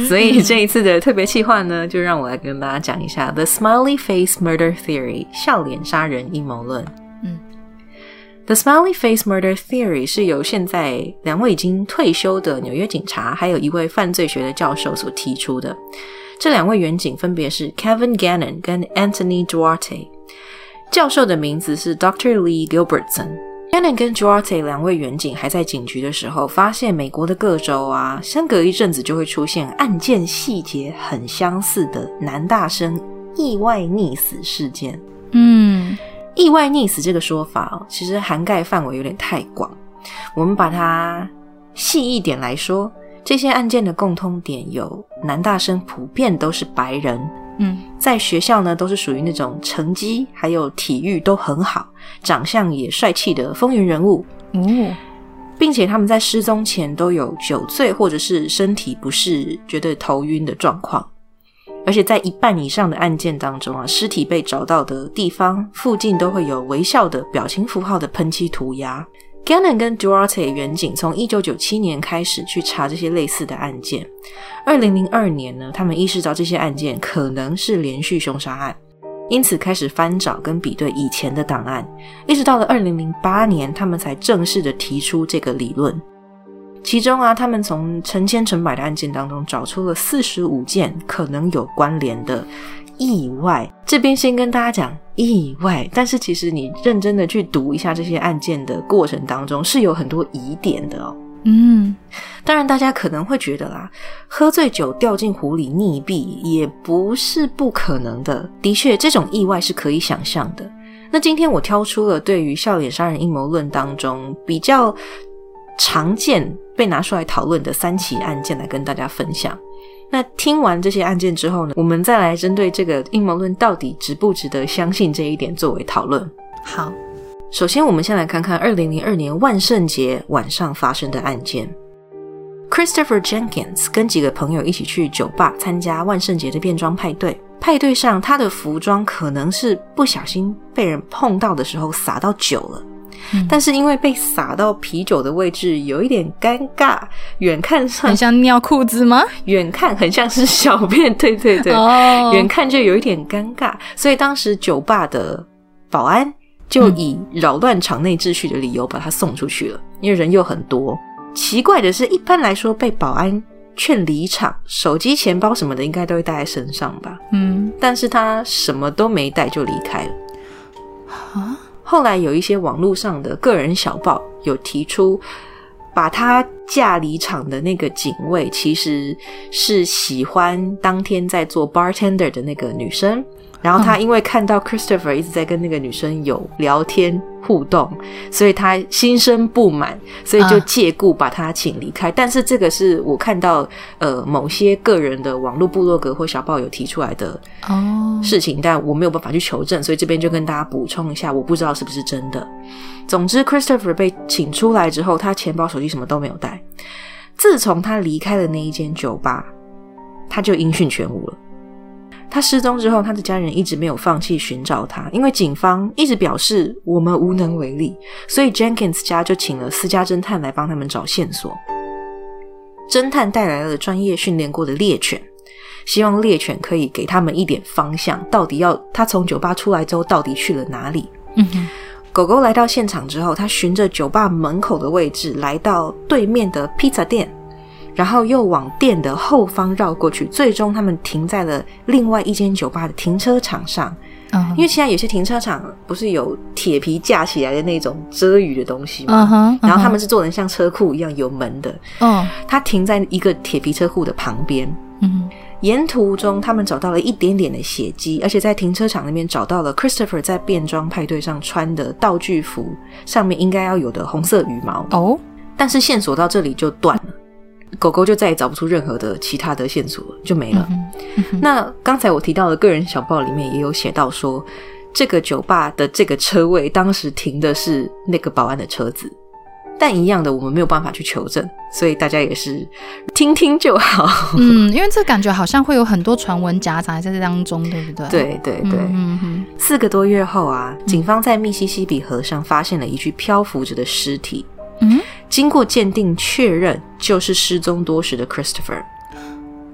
所以这一次的特别企划呢，就让我来跟大家讲一下 The Smiley Face Murder Theory 笑脸杀人阴谋论。嗯，The Smiley Face Murder Theory 是由现在两位已经退休的纽约警察，还有一位犯罪学的教授所提出的。这两位远警分别是 Kevin Gannon 跟 Anthony Duarte，教授的名字是 Dr. Lee Gilbertson。Gannon 跟 Duarte 两位远警还在警局的时候，发现美国的各州啊，相隔一阵子就会出现案件细节很相似的男大生意外溺死事件。嗯，意外溺死这个说法哦，其实涵盖范围有点太广。我们把它细一点来说，这些案件的共通点有男大生普遍都是白人。嗯，在学校呢，都是属于那种成绩还有体育都很好，长相也帅气的风云人物。哦，并且他们在失踪前都有酒醉或者是身体不适、觉得头晕的状况。而且在一半以上的案件当中啊，尸体被找到的地方附近都会有微笑的表情符号的喷漆涂鸦。Gannon 跟 Duarte 远景从一九九七年开始去查这些类似的案件。二零零二年呢，他们意识到这些案件可能是连续凶杀案，因此开始翻找跟比对以前的档案。一直到了二零零八年，他们才正式的提出这个理论。其中啊，他们从成千成百的案件当中找出了四十五件可能有关联的。意外，这边先跟大家讲意外，但是其实你认真的去读一下这些案件的过程当中，是有很多疑点的哦。嗯，当然大家可能会觉得啦，喝醉酒掉进湖里溺毙也不是不可能的。的确，这种意外是可以想象的。那今天我挑出了对于笑脸杀人阴谋论当中比较常见被拿出来讨论的三起案件来跟大家分享。那听完这些案件之后呢，我们再来针对这个阴谋论到底值不值得相信这一点作为讨论。好，首先我们先来看看二零零二年万圣节晚上发生的案件。Christopher Jenkins 跟几个朋友一起去酒吧参加万圣节的变装派对，派对上他的服装可能是不小心被人碰到的时候洒到酒了。但是因为被洒到啤酒的位置有一点尴尬，远看上很像尿裤子吗？远看很像是小便，对对对，远看就有一点尴尬，所以当时酒吧的保安就以扰乱场内秩序的理由把他送出去了，因为人又很多。奇怪的是，一般来说被保安劝离场，手机、钱包什么的应该都会带在身上吧？嗯，但是他什么都没带就离开了。啊？后来有一些网络上的个人小报有提出，把他架离场的那个警卫其实是喜欢当天在做 bartender 的那个女生。然后他因为看到 Christopher 一直在跟那个女生有聊天互动，所以他心生不满，所以就借故把他请离开。但是这个是我看到呃某些个人的网络部落格或小报有提出来的哦事情，但我没有办法去求证，所以这边就跟大家补充一下，我不知道是不是真的。总之，Christopher 被请出来之后，他钱包、手机什么都没有带。自从他离开了那一间酒吧，他就音讯全无了。他失踪之后，他的家人一直没有放弃寻找他，因为警方一直表示我们无能为力，所以 Jenkins 家就请了私家侦探来帮他们找线索。侦探带来了专业训练过的猎犬，希望猎犬可以给他们一点方向，到底要他从酒吧出来之后到底去了哪里。嗯狗狗来到现场之后，他循着酒吧门口的位置来到对面的披萨店。然后又往店的后方绕过去，最终他们停在了另外一间酒吧的停车场上。嗯，因为现在有些停车场不是有铁皮架起来的那种遮雨的东西吗？然后他们是做成像车库一样有门的。嗯。他停在一个铁皮车库的旁边。嗯。沿途中，他们找到了一点点的血迹，而且在停车场那边找到了 Christopher 在变装派对上穿的道具服上面应该要有的红色羽毛。哦。但是线索到这里就断了。狗狗就再也找不出任何的其他的线索，就没了。那刚才我提到的个人小报里面也有写到说，这个酒吧的这个车位当时停的是那个保安的车子。但一样的，我们没有办法去求证，所以大家也是听听就好。嗯，因为这感觉好像会有很多传闻夹杂在这当中，对不对？对对对。嗯哼。四个多月后啊，警方在密西西比河上发现了一具漂浮着的尸体。嗯。经过鉴定确认，就是失踪多时的 Christopher。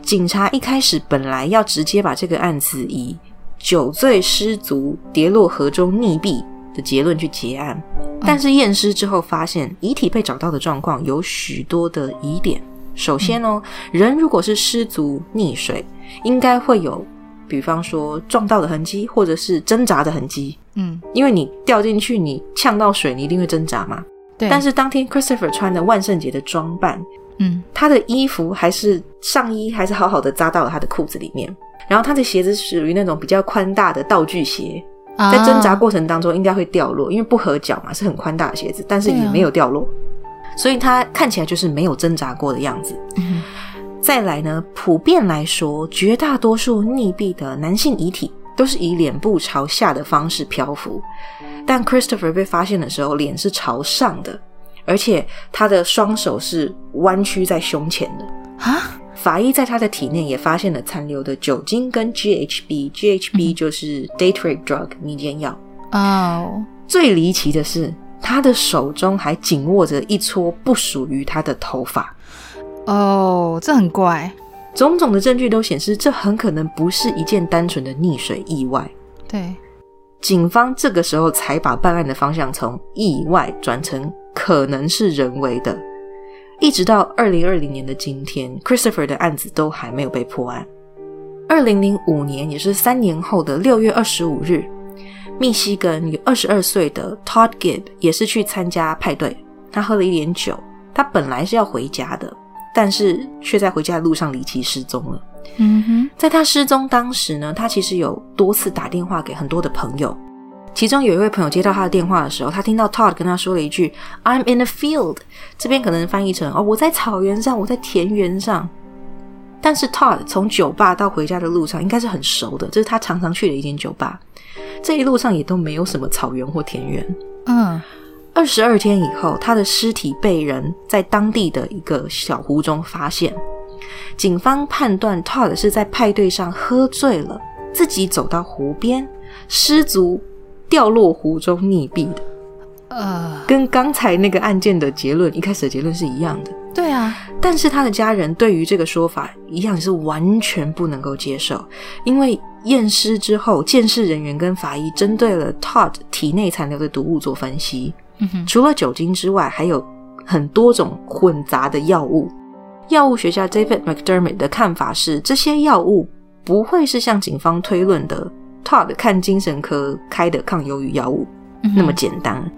警察一开始本来要直接把这个案子以酒醉失足跌落河中溺毙。的结论去结案，但是验尸之后发现遗体被找到的状况有许多的疑点。首先哦，人如果是失足溺水，应该会有，比方说撞到的痕迹，或者是挣扎的痕迹。嗯，因为你掉进去，你呛到水，你一定会挣扎嘛。对。但是当天 Christopher 穿的万圣节的装扮，嗯，他的衣服还是上衣还是好好的扎到了他的裤子里面，然后他的鞋子属于那种比较宽大的道具鞋。在挣扎过程当中应该会掉落，因为不合脚嘛，是很宽大的鞋子，但是也没有掉落，所以他看起来就是没有挣扎过的样子。再来呢，普遍来说，绝大多数溺毙的男性遗体都是以脸部朝下的方式漂浮，但 Christopher 被发现的时候，脸是朝上的，而且他的双手是弯曲在胸前的啊。法医在他的体内也发现了残留的酒精跟 GHB，GHB 就是 date rape drug 迷奸药。哦，最离奇的是，他的手中还紧握着一撮不属于他的头发。哦，这很怪。种种的证据都显示，这很可能不是一件单纯的溺水意外。对，警方这个时候才把办案的方向从意外转成可能是人为的。一直到二零二零年的今天，Christopher 的案子都还没有被破案。二零零五年，也是三年后的六月二十五日，密西根有二十二岁的 Todd Gibb 也是去参加派对，他喝了一点酒，他本来是要回家的，但是却在回家的路上离奇失踪了。嗯哼，在他失踪当时呢，他其实有多次打电话给很多的朋友。其中有一位朋友接到他的电话的时候，他听到 Todd 跟他说了一句 "I'm in a field"，这边可能翻译成哦我在草原上，我在田园上。但是 Todd 从酒吧到回家的路上应该是很熟的，这是他常常去的一间酒吧。这一路上也都没有什么草原或田园。嗯，二十二天以后，他的尸体被人在当地的一个小湖中发现。警方判断 Todd 是在派对上喝醉了，自己走到湖边失足。掉落湖中溺毙的，呃，跟刚才那个案件的结论一开始的结论是一样的。对啊，但是他的家人对于这个说法一样是完全不能够接受，因为验尸之后，鉴识人员跟法医针对了 Todd 体内残留的毒物做分析，除了酒精之外，还有很多种混杂的药物。药物学家 David McDermott 的看法是，这些药物不会是像警方推论的。Todd 看精神科开的抗忧郁药物那么简单，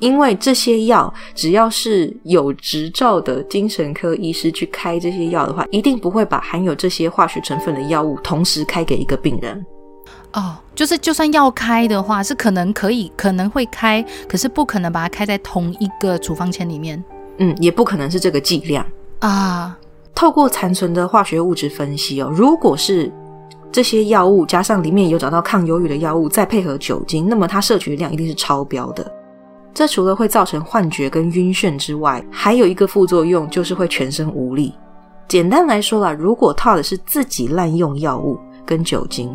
因为这些药只要是有执照的精神科医师去开这些药的话，一定不会把含有这些化学成分的药物同时开给一个病人。哦，就是就算要开的话，是可能可以可能会开，可是不可能把它开在同一个处方签里面。嗯，也不可能是这个剂量啊。透过残存的化学物质分析哦，如果是。这些药物加上里面有找到抗忧郁的药物，再配合酒精，那么它摄取的量一定是超标的。这除了会造成幻觉跟晕眩之外，还有一个副作用就是会全身无力。简单来说啦，如果套的是自己滥用药物跟酒精，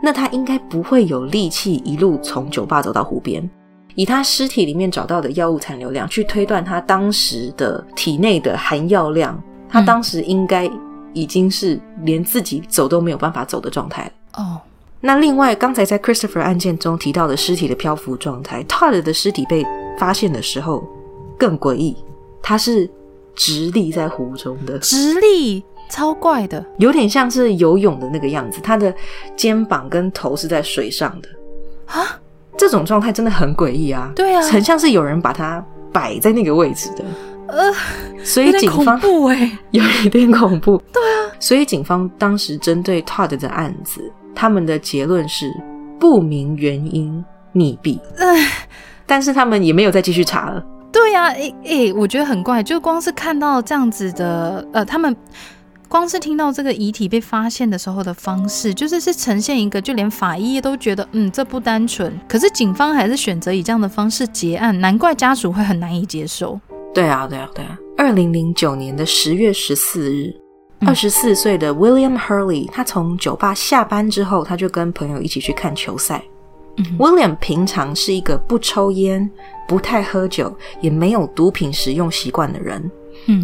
那他应该不会有力气一路从酒吧走到湖边。以他尸体里面找到的药物残留量去推断他当时的体内的含药量，他当时应该。已经是连自己走都没有办法走的状态了哦。那另外，刚才在 Christopher 案件中提到的尸体的漂浮状态，Todd 的尸体被发现的时候更诡异，他是直立在湖中的，直立，超怪的，有点像是游泳的那个样子。他的肩膀跟头是在水上的啊，这种状态真的很诡异啊。对啊，很像是有人把它摆在那个位置的。呃，所以警方不哎，有一点恐怖。对啊，所以警方当时针对 Todd 的案子，他们的结论是不明原因溺毙。但是他们也没有再继续查了。对对呀，诶诶，我觉得很怪，就光是看到这样子的，呃，他们光是听到这个遗体被发现的时候的方式，就是是呈现一个，就连法医都觉得，嗯，这不单纯。可是警方还是选择以这样的方式结案，难怪家属会很难以接受。对啊，对啊，对啊。二零零九年的十月十四日，二十四岁的 William Hurley，他从酒吧下班之后，他就跟朋友一起去看球赛。William 平常是一个不抽烟、不太喝酒，也没有毒品使用习惯的人。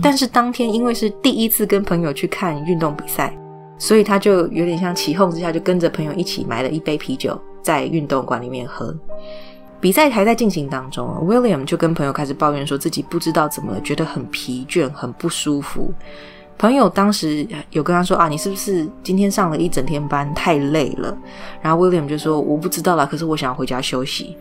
但是当天因为是第一次跟朋友去看运动比赛，所以他就有点像起哄之下，就跟着朋友一起买了一杯啤酒，在运动馆里面喝。比赛还在进行当中，William 就跟朋友开始抱怨，说自己不知道怎么，觉得很疲倦、很不舒服。朋友当时有跟他说啊，你是不是今天上了一整天班太累了？然后 William 就说我不知道啦，可是我想要回家休息。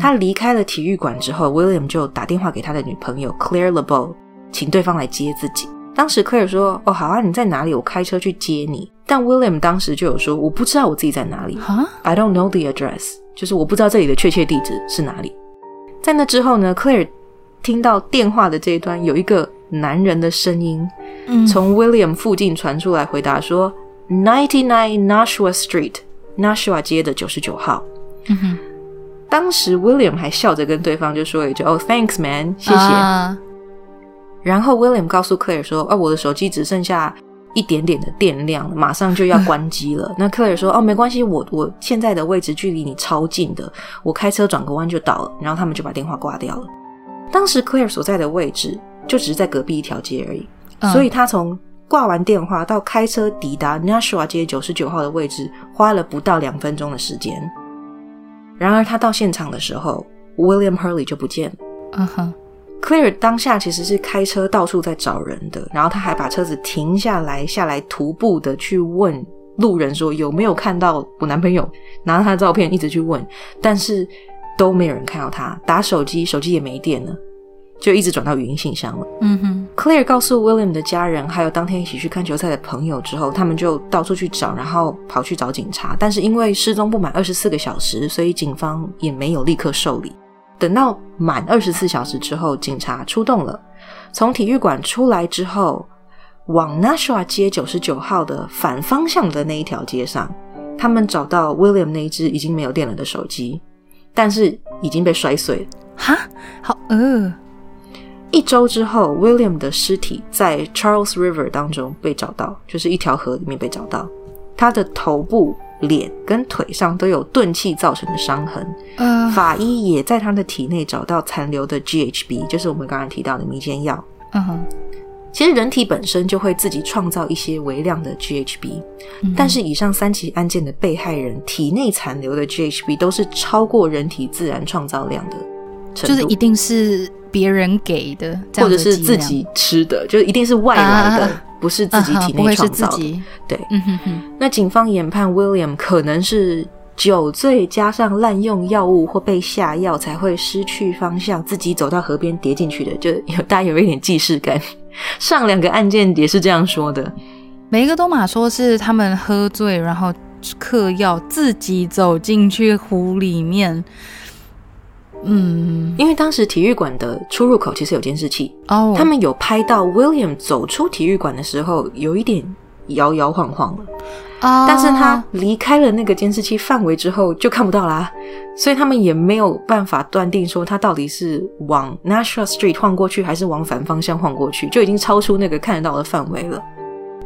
他离开了体育馆之后，William 就打电话给他的女朋友 Claire LeBeau，请对方来接自己。当时 Claire 说哦好啊，你在哪里？我开车去接你。但 William 当时就有说我不知道我自己在哪里，I don't know the address，就是我不知道这里的确切地址是哪里。在那之后呢，Claire 听到电话的这一端有一个男人的声音。从 William 附近传出来，回答说：“Ninety nine Nashua Street，Nashua 街的九十九号。”当时 William 还笑着跟对方就说一句：“哦，Thanks man，谢谢。”然后 William 告诉 Claire 说：“哦，我的手机只剩下一点点的电量，马上就要关机了。”那 Claire 说：“哦，没关系，我我现在的位置距离你超近的，我开车转个弯就到了。”然后他们就把电话挂掉了。当时 Claire 所在的位置就只是在隔壁一条街而已。所以他从挂完电话到开车抵达 Nashua 街九十九号的位置，花了不到两分钟的时间。然而他到现场的时候，William Hurley 就不见了。嗯哼，Claire 当下其实是开车到处在找人的，然后他还把车子停下来，下来徒步的去问路人说有没有看到我男朋友，拿着他的照片一直去问，但是都没有人看到他。打手机，手机也没电了。就一直转到语音信箱了。嗯哼，Claire 告诉 William 的家人，还有当天一起去看球赛的朋友之后，他们就到处去找，然后跑去找警察。但是因为失踪不满二十四个小时，所以警方也没有立刻受理。等到满二十四小时之后，警察出动了，从体育馆出来之后，往 Nashua 街九十九号的反方向的那一条街上，他们找到 William 那一只已经没有电了的手机，但是已经被摔碎了。哈，好呃。一周之后，William 的尸体在 Charles River 当中被找到，就是一条河里面被找到。他的头部、脸跟腿上都有钝器造成的伤痕。呃，法医也在他的体内找到残留的 GHB，就是我们刚刚提到的迷奸药。嗯哼，其实人体本身就会自己创造一些微量的 GHB，但是以上三起案件的被害人体内残留的 GHB 都是超过人体自然创造量的，就是一定是。别人给的，或者是自己吃的，就一定是外来的，不是自己体内创造的。对，那警方研判 William 可能是酒醉加上滥用药物或被下药，才会失去方向，自己走到河边跌进去的。就有大家有一点既视感。上两个案件也是这样说的，每一个都马说是他们喝醉，然后嗑药，自己走进去湖里面。嗯，因为当时体育馆的出入口其实有监视器哦，他们有拍到 William 走出体育馆的时候有一点摇摇晃晃了啊，但是他离开了那个监视器范围之后就看不到啦，所以他们也没有办法断定说他到底是往 National Street 晃过去还是往反方向晃过去，就已经超出那个看得到的范围了。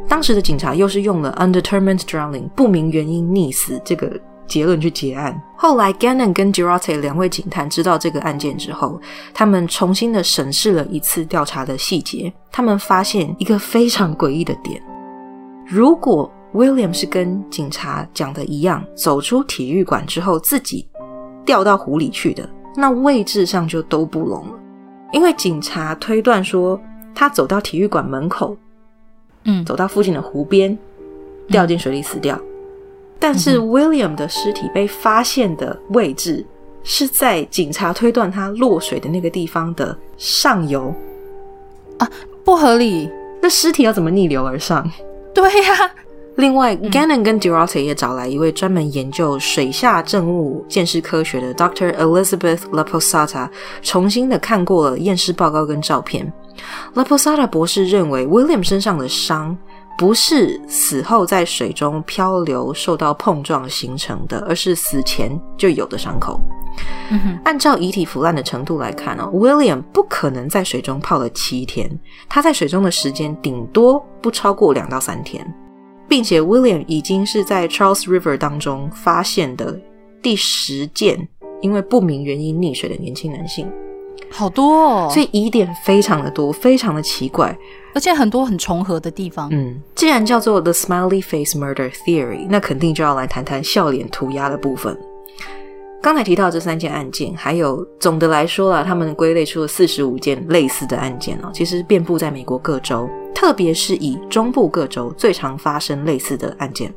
当时的警察又是用了 undetermined drowning 不明原因溺死这个。结论去结案。后来，Gannon 跟 Girate 两位警探知道这个案件之后，他们重新的审视了一次调查的细节。他们发现一个非常诡异的点：如果 William 是跟警察讲的一样，走出体育馆之后自己掉到湖里去的，那位置上就都不拢了。因为警察推断说，他走到体育馆门口，嗯，走到附近的湖边，掉进水里死掉。但是 William 的尸体被发现的位置是在警察推断他落水的那个地方的上游啊，不合理。那尸体要怎么逆流而上？对呀，另外，Gannon 跟 Duarte 也找来一位专门研究水下证物鉴识科学的 Dr. Elizabeth Laposata，重新的看过了验尸报告跟照片。Laposata 博士认为，William 身上的伤不是死后在水中漂流受到碰撞形成的，而是死前就有的伤口。按照遗体腐烂的程度来看呢，William 不可能在水中泡了七天，他在水中的时间顶多不超过两到三天。并且，William 已经是在 Charles River 当中发现的第十件因为不明原因溺水的年轻男性，好多哦，所以疑点非常的多，非常的奇怪，而且很多很重合的地方。嗯，既然叫做 The Smiley Face Murder Theory，那肯定就要来谈谈笑脸涂鸦的部分。刚才提到这三件案件，还有总的来说啊，他们归类出了四十五件类似的案件哦，其实遍布在美国各州，特别是以中部各州最常发生类似的案件。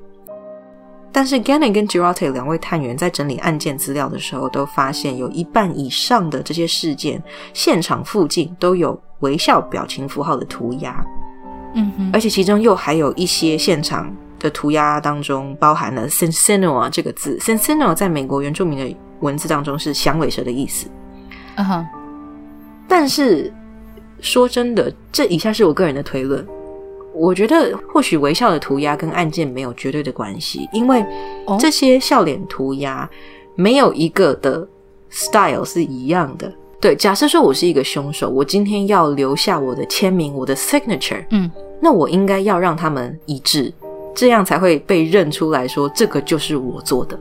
但是 Gannon 跟 Girarte 两位探员在整理案件资料的时候，都发现有一半以上的这些事件现场附近都有微笑表情符号的涂鸦，嗯哼，而且其中又还有一些现场。的涂鸦当中包含了 “sentinel” 这个字，“sentinel” 在美国原住民的文字当中是响尾蛇的意思。嗯哼，但是说真的，这以下是我个人的推论。我觉得或许微笑的涂鸦跟案件没有绝对的关系，因为这些笑脸涂鸦没有一个的 style 是一样的。对，假设说我是一个凶手，我今天要留下我的签名，我的 signature，嗯，那我应该要让他们一致。这样才会被认出来说这个就是我做的，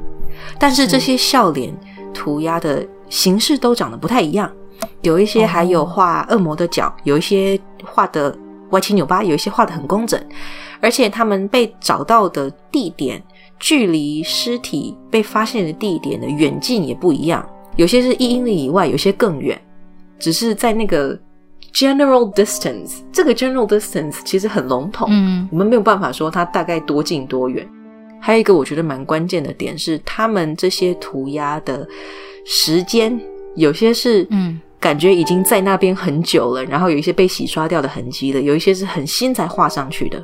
但是这些笑脸涂鸦的形式都长得不太一样，有一些还有画恶魔的脚，有一些画的歪七扭八，有一些画的很工整，而且他们被找到的地点距离尸体被发现的地点的远近也不一样，有些是一英里以外，有些更远，只是在那个。General distance，这个 general distance 其实很笼统，嗯，我们没有办法说它大概多近多远。还有一个我觉得蛮关键的点是，他们这些涂鸦的时间，有些是嗯，感觉已经在那边很久了，然后有一些被洗刷掉的痕迹了，有一些是很新才画上去的。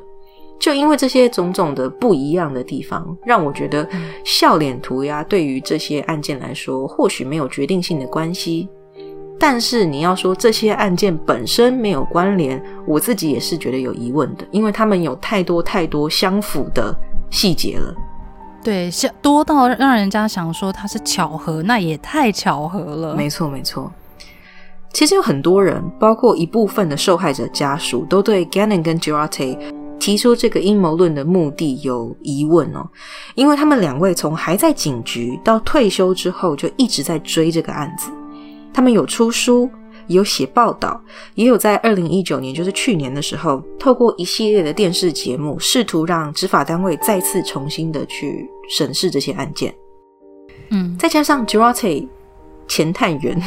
就因为这些种种的不一样的地方，让我觉得笑脸涂鸦对于这些案件来说，或许没有决定性的关系。但是你要说这些案件本身没有关联，我自己也是觉得有疑问的，因为他们有太多太多相符的细节了。对，像多到让人家想说它是巧合，那也太巧合了。没错，没错。其实有很多人，包括一部分的受害者家属，都对 Gannon 跟 Girarte 提出这个阴谋论的目的有疑问哦，因为他们两位从还在警局到退休之后，就一直在追这个案子。他们有出书，有写报道，也有在二零一九年，就是去年的时候，透过一系列的电视节目，试图让执法单位再次重新的去审视这些案件。嗯，再加上 Girate 前探员，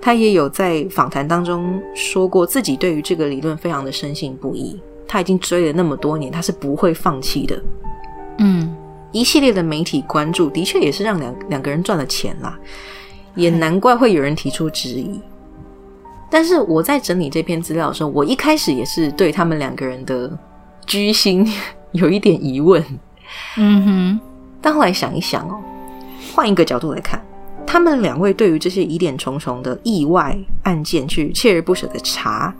他也有在访谈当中说过，自己对于这个理论非常的深信不疑。他已经追了那么多年，他是不会放弃的。嗯，一系列的媒体关注，的确也是让两两个人赚了钱啦。也难怪会有人提出质疑，但是我在整理这篇资料的时候，我一开始也是对他们两个人的居心 有一点疑问。嗯哼，但后来想一想哦，换一个角度来看，他们两位对于这些疑点重重的意外案件去锲而不舍的查，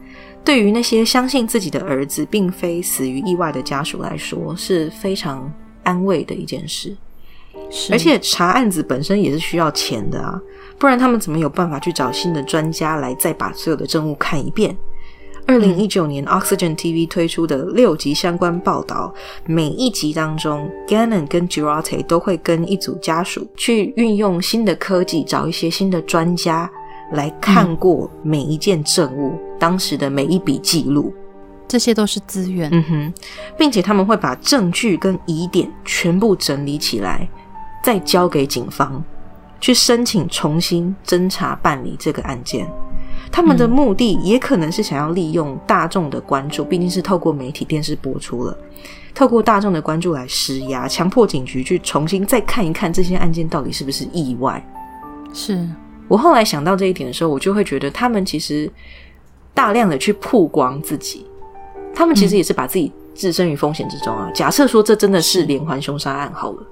对于那些相信自己的儿子并非死于意外的家属来说，是非常安慰的一件事。而且查案子本身也是需要钱的啊。不然他们怎么有办法去找新的专家来再把所有的证物看一遍？二零一九年 Oxygen TV 推出的六集相关报道，每一集当中，Gannon 跟 Girate 都会跟一组家属去运用新的科技，找一些新的专家来看过每一件证物，当时的每一笔记录，这些都是资源。嗯哼，并且他们会把证据跟疑点全部整理起来，再交给警方。去申请重新侦查办理这个案件，他们的目的也可能是想要利用大众的关注，毕竟是透过媒体电视播出了，透过大众的关注来施压，强迫警局去重新再看一看这些案件到底是不是意外。是。我后来想到这一点的时候，我就会觉得他们其实大量的去曝光自己，他们其实也是把自己置身于风险之中啊。假设说这真的是。连环凶杀案，好了，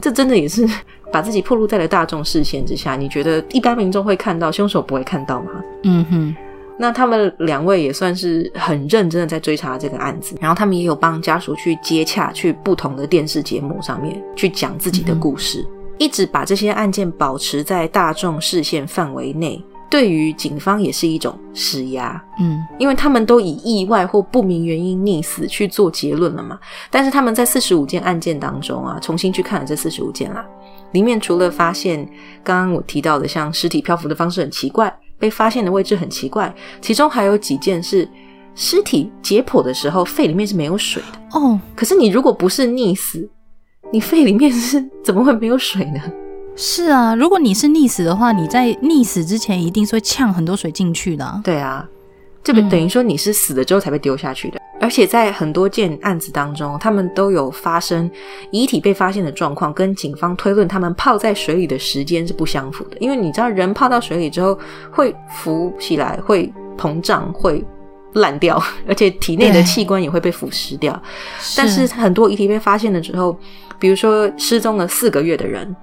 这真的也是把自己暴露在了大众视线之下。你觉得一般民众会看到，凶手不会看到吗？嗯哼。那他们两位也算是很认真的在追查这个案子，然后他们也有帮家属去接洽，去不同的电视节目上面去讲自己的故事，一直把这些案件保持在大众视线范围内，对于警方也是一种施压。嗯，因为他们都以意外或不明原因溺死去做结论了嘛。但是他们在四十五件案件当中啊，重新去看了这四十五件啦，里面除了发现刚刚我提到的像尸体漂浮的方式很奇怪。被发现的位置很奇怪，其中还有几件是尸体解剖的时候肺里面是没有水的哦。可是你如果不是溺死，你肺里面是 怎么会没有水呢？是啊，如果你是溺死的话，你在溺死之前一定是会呛很多水进去的。对啊，这个等于说你是死了之后才被丢下去的。而且在很多件案子当中，他们都有发生遗体被发现的状况，跟警方推论他们泡在水里的时间是不相符的。因为你知道，人泡到水里之后会浮起来，会膨胀，会烂掉，而且体内的器官也会被腐蚀掉。但是很多遗体被发现了之后，比如说失踪了四个月的人，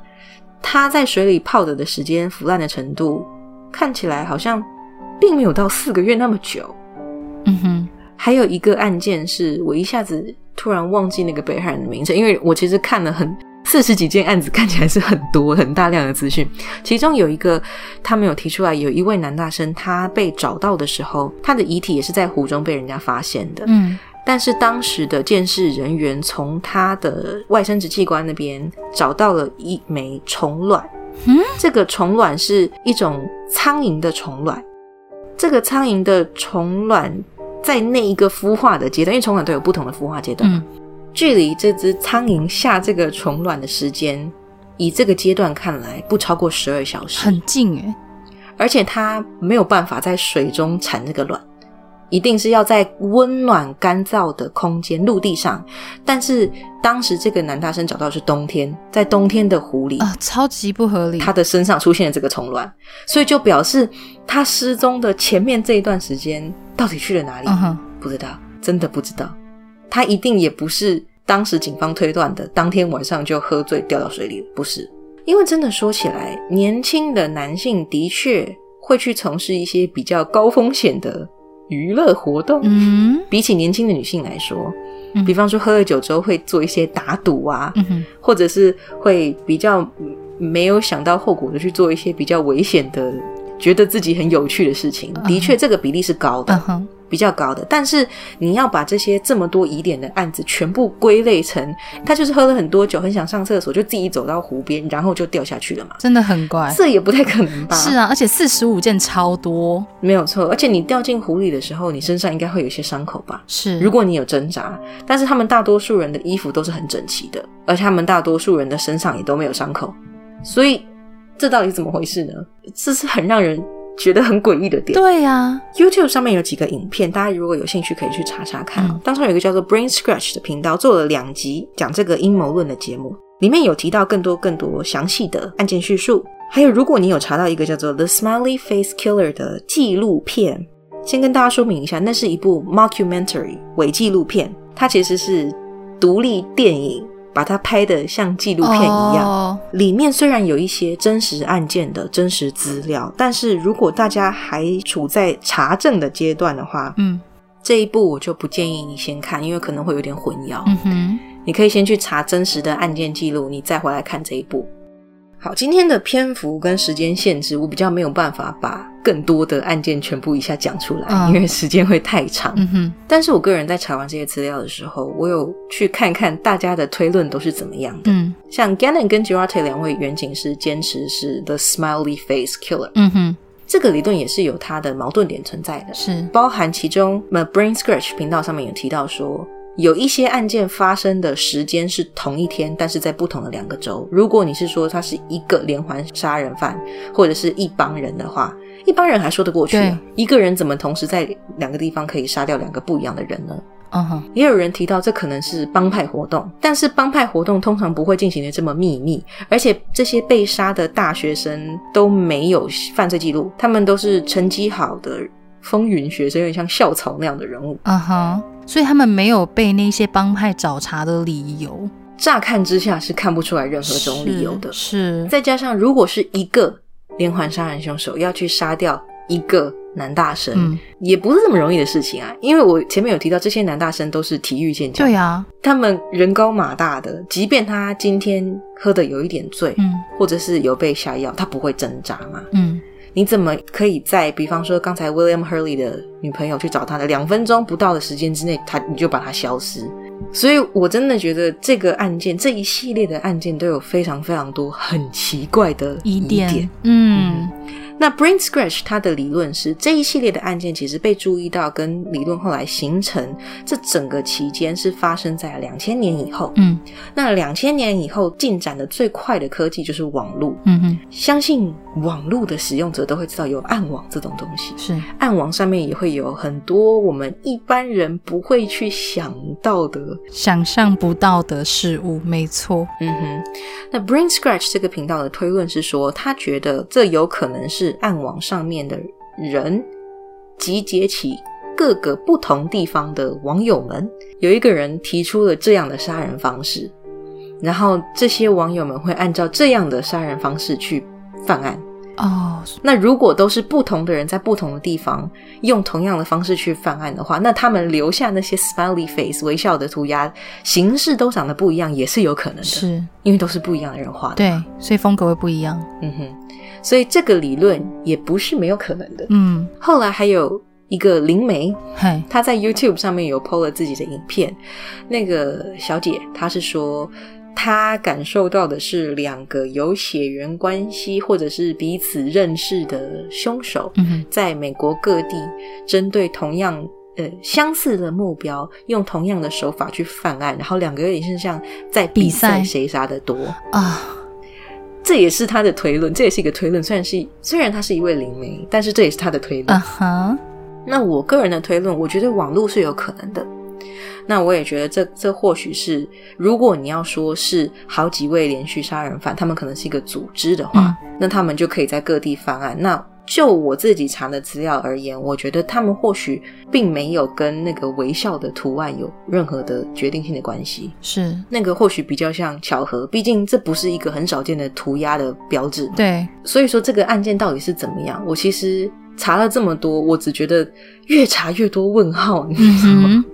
他在水里泡着的时间腐烂的程度，看起来好像并没有到四个月那么久。嗯哼。还有一个案件是我一下子突然忘记那个被害人的名字，因为我其实看了很四十几件案子，看起来是很多很大量的资讯。其中有一个他们有提出来，有一位男大生他被找到的时候，他的遗体也是在湖中被人家发现的。嗯，但是当时的监视人员从他的外生殖器官那边找到了一枚虫卵。嗯，这个虫卵是一种苍蝇的虫卵。这个苍蝇的虫卵。在那一个孵化的阶段，因为虫卵都有不同的孵化阶段，距离这只苍蝇下这个虫卵的时间，以这个阶段看来不超过十二小时，很近诶。而且它没有办法在水中产这个卵。一定是要在温暖干燥的空间陆地上，但是当时这个男大生找到是冬天，在冬天的湖里啊，超级不合理。他的身上出现了这个虫卵，所以就表示他失踪的前面这一段时间到底去了哪里？不知道，真的不知道。他一定也不是当时警方推断的当天晚上就喝醉掉到水里了，不是。因为真的说起来，年轻的男性的确会去从事一些比较高风险的。娱乐活动，嗯，比起年轻的女性来说，比方说喝了酒之后会做一些打赌啊，或者是会比较没有想到后果的去做一些比较危险的，觉得自己很有趣的事情，的确这个比例是高的。比较高的，但是你要把这些这么多疑点的案子全部归类成，他就是喝了很多酒，很想上厕所，就自己走到湖边，然后就掉下去了嘛？真的很怪，这也不太可能吧？是啊，而且四十五件超多，没有错。而且你掉进湖里的时候，你身上应该会有一些伤口吧？是，如果你有挣扎，但是他们大多数人的衣服都是很整齐的，而且他们大多数人的身上也都没有伤口，所以这到底怎么回事呢？这是很让人。觉得很诡异的点，对呀。YouTube 上面有几个影片，大家如果有兴趣可以去查查看。当中有一个叫做 Brain Scratch 的频道，做了两集讲这个阴谋论的节目，里面有提到更多更多详细的案件叙述。还有，如果你有查到一个叫做 The Smiley Face Killer 的纪录片，先跟大家说明一下，那是一部 Mockumentary 伪纪录片，它其实是独立电影。把它拍的像纪录片一样，里面虽然有一些真实案件的真实资料，但是如果大家还处在查证的阶段的话，嗯，这一部我就不建议你先看，因为可能会有点混淆。嗯哼，你可以先去查真实的案件记录，你再回来看这一部。好，今天的篇幅跟时间限制，我比较没有办法把更多的案件全部一下讲出来，因为时间会太长。嗯哼，但是我个人在查完这些资料的时候，我有去看看大家的推论都是怎么样的。嗯，像 Gannon 跟 Girarte 两位远景是坚持是 The Smiley Face Killer。嗯哼，这个理论也是有它的矛盾点存在的，是包含其中 The Brain Scratch 频道上面有提到说。有一些案件发生的时间是同一天，但是在不同的两个州。如果你是说他是一个连环杀人犯，或者是一帮人的话，一帮人还说得过去。一个人怎么同时在两个地方可以杀掉两个不一样的人呢？嗯哼，也有人提到这可能是帮派活动，但是帮派活动通常不会进行的这么秘密，而且这些被杀的大学生都没有犯罪记录，他们都是成绩好的。风云学生，有点像校草那样的人物。嗯哼，所以他们没有被那些帮派找茬的理由。乍看之下是看不出来任何这种理由的。是，再加上如果是一个连环杀人凶手要去杀掉一个男大生，也不是这么容易的事情啊。因为我前面有提到，这些男大生都是体育健将，对啊，他们人高马大的，即便他今天喝的有一点醉，嗯，或者是有被下药，他不会挣扎嘛，嗯。你怎么可以在比方说刚才 William Hurley 的女朋友去找他的两分钟不到的时间之内，他你就把他消失？所以我真的觉得这个案件这一系列的案件都有非常非常多很奇怪的疑点。嗯。那 Brain Scratch 它的理论是这一系列的案件其实被注意到跟理论后来形成，这整个期间是发生在两千年以后。嗯，那两千年以后进展的最快的科技就是网络。嗯哼，相信网络的使用者都会知道有暗网这种东西。是，暗网上面也会有很多我们一般人不会去想到的、想象不到的事物。没错。嗯哼，那 Brain Scratch 这个频道的推论是说，他觉得这有可能是。暗网上面的人集结起各个不同地方的网友们，有一个人提出了这样的杀人方式，然后这些网友们会按照这样的杀人方式去犯案。哦，那如果都是不同的人在不同的地方用同样的方式去犯案的话，那他们留下那些 smiley face 微笑的涂鸦，形式都长得不一样，也是有可能的。是，因为都是不一样的人画的。对，所以风格会不一样。嗯哼。所以这个理论也不是没有可能的。嗯，后来还有一个灵媒，她在 YouTube 上面有 PO 了自己的影片。那个小姐她是说，她感受到的是两个有血缘关系或者是彼此认识的凶手，在美国各地针对同样呃相似的目标，用同样的手法去犯案，然后两个有点像在比赛谁杀的多啊。这也是他的推论，这也是一个推论。虽然是虽然他是一位灵媒，但是这也是他的推论。那我个人的推论，我觉得网络是有可能的。那我也觉得这这或许是，如果你要说是好几位连续杀人犯，他们可能是一个组织的话，那他们就可以在各地犯案。那就我自己查的资料而言，我觉得他们或许并没有跟那个微笑的图案有任何的决定性的关系。是那个或许比较像巧合，毕竟这不是一个很少见的涂鸦的标志。对，所以说这个案件到底是怎么样？我其实查了这么多，我只觉得越查越多问号，你知道吗？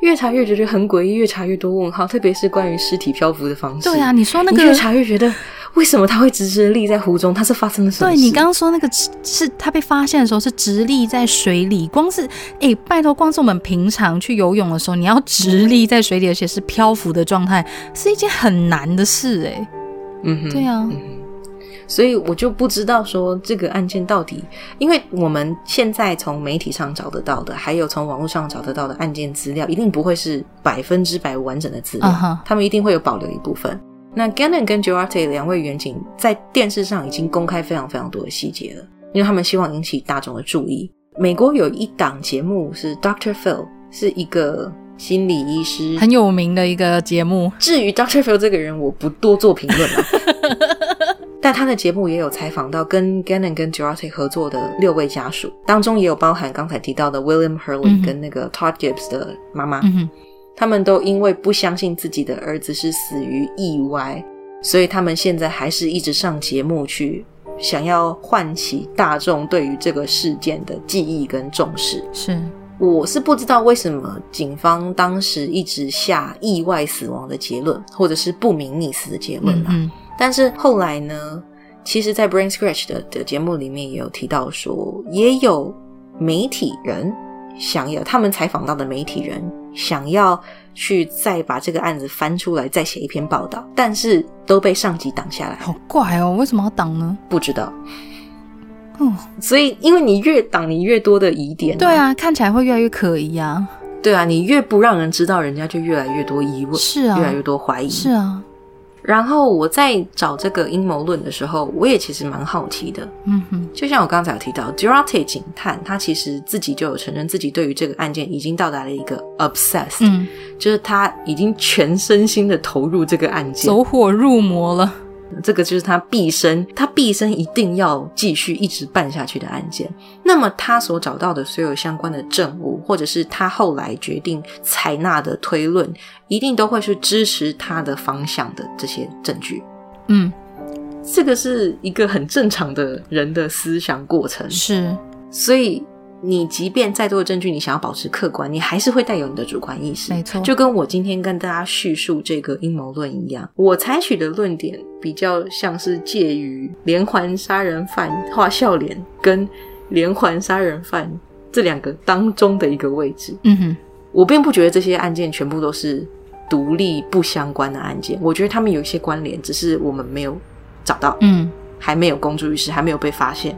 越查越觉得很诡异，越查越多问号，特别是关于尸体漂浮的方式。对啊，你说那个越查越觉得。为什么他会直直立在湖中？他是发生了什么？对你刚刚说那个是他被发现的时候是直立在水里，光是哎，拜托，光是我们平常去游泳的时候，你要直立在水里，而且是漂浮的状态，是一件很难的事哎。嗯哼，对啊，所以我就不知道说这个案件到底，因为我们现在从媒体上找得到的，还有从网络上找得到的案件资料，一定不会是百分之百完整的资料，他们一定会有保留一部分。那 Gannon 跟 Duarte 两位远景在电视上已经公开非常非常多的细节了，因为他们希望引起大众的注意。美国有一档节目是 Doctor Phil，是一个心理医师，很有名的一个节目。至于 Doctor Phil 这个人，我不多做评论了。但他的节目也有采访到跟 Gannon 跟 Duarte 合作的六位家属，当中也有包含刚才提到的 William Hurley 跟那个 Todd Gibbs 的妈妈。他们都因为不相信自己的儿子是死于意外，所以他们现在还是一直上节目去，想要唤起大众对于这个事件的记忆跟重视。是，我是不知道为什么警方当时一直下意外死亡的结论，或者是不明溺死的结论啦。但是后来呢，其实，在 Brain Scratch 的的节目里面也有提到说，也有媒体人。想要他们采访到的媒体人想要去再把这个案子翻出来，再写一篇报道，但是都被上级挡下来。好怪哦，为什么要挡呢？不知道。哦，所以因为你越挡，你越多的疑点。对啊，看起来会越来越可疑啊。对啊，你越不让人知道，人家就越来越多疑问，是啊，越来越多怀疑，是啊。然后我在找这个阴谋论的时候，我也其实蛮好奇的。嗯哼，就像我刚才有提到，Durate 警探他其实自己就有承认自己对于这个案件已经到达了一个 obsessed，嗯，就是他已经全身心的投入这个案件，走火入魔了。这个就是他毕生，他毕生一定要继续一直办下去的案件。那么他所找到的所有相关的证物，或者是他后来决定采纳的推论，一定都会是支持他的方向的这些证据。嗯，这个是一个很正常的人的思想过程。是，所以。你即便再多的证据，你想要保持客观，你还是会带有你的主观意识。没错，就跟我今天跟大家叙述这个阴谋论一样，我采取的论点比较像是介于连环杀人犯画笑脸跟连环杀人犯这两个当中的一个位置。嗯哼，我并不觉得这些案件全部都是独立不相关的案件，我觉得他们有一些关联，只是我们没有找到，嗯，还没有公诸于世，还没有被发现。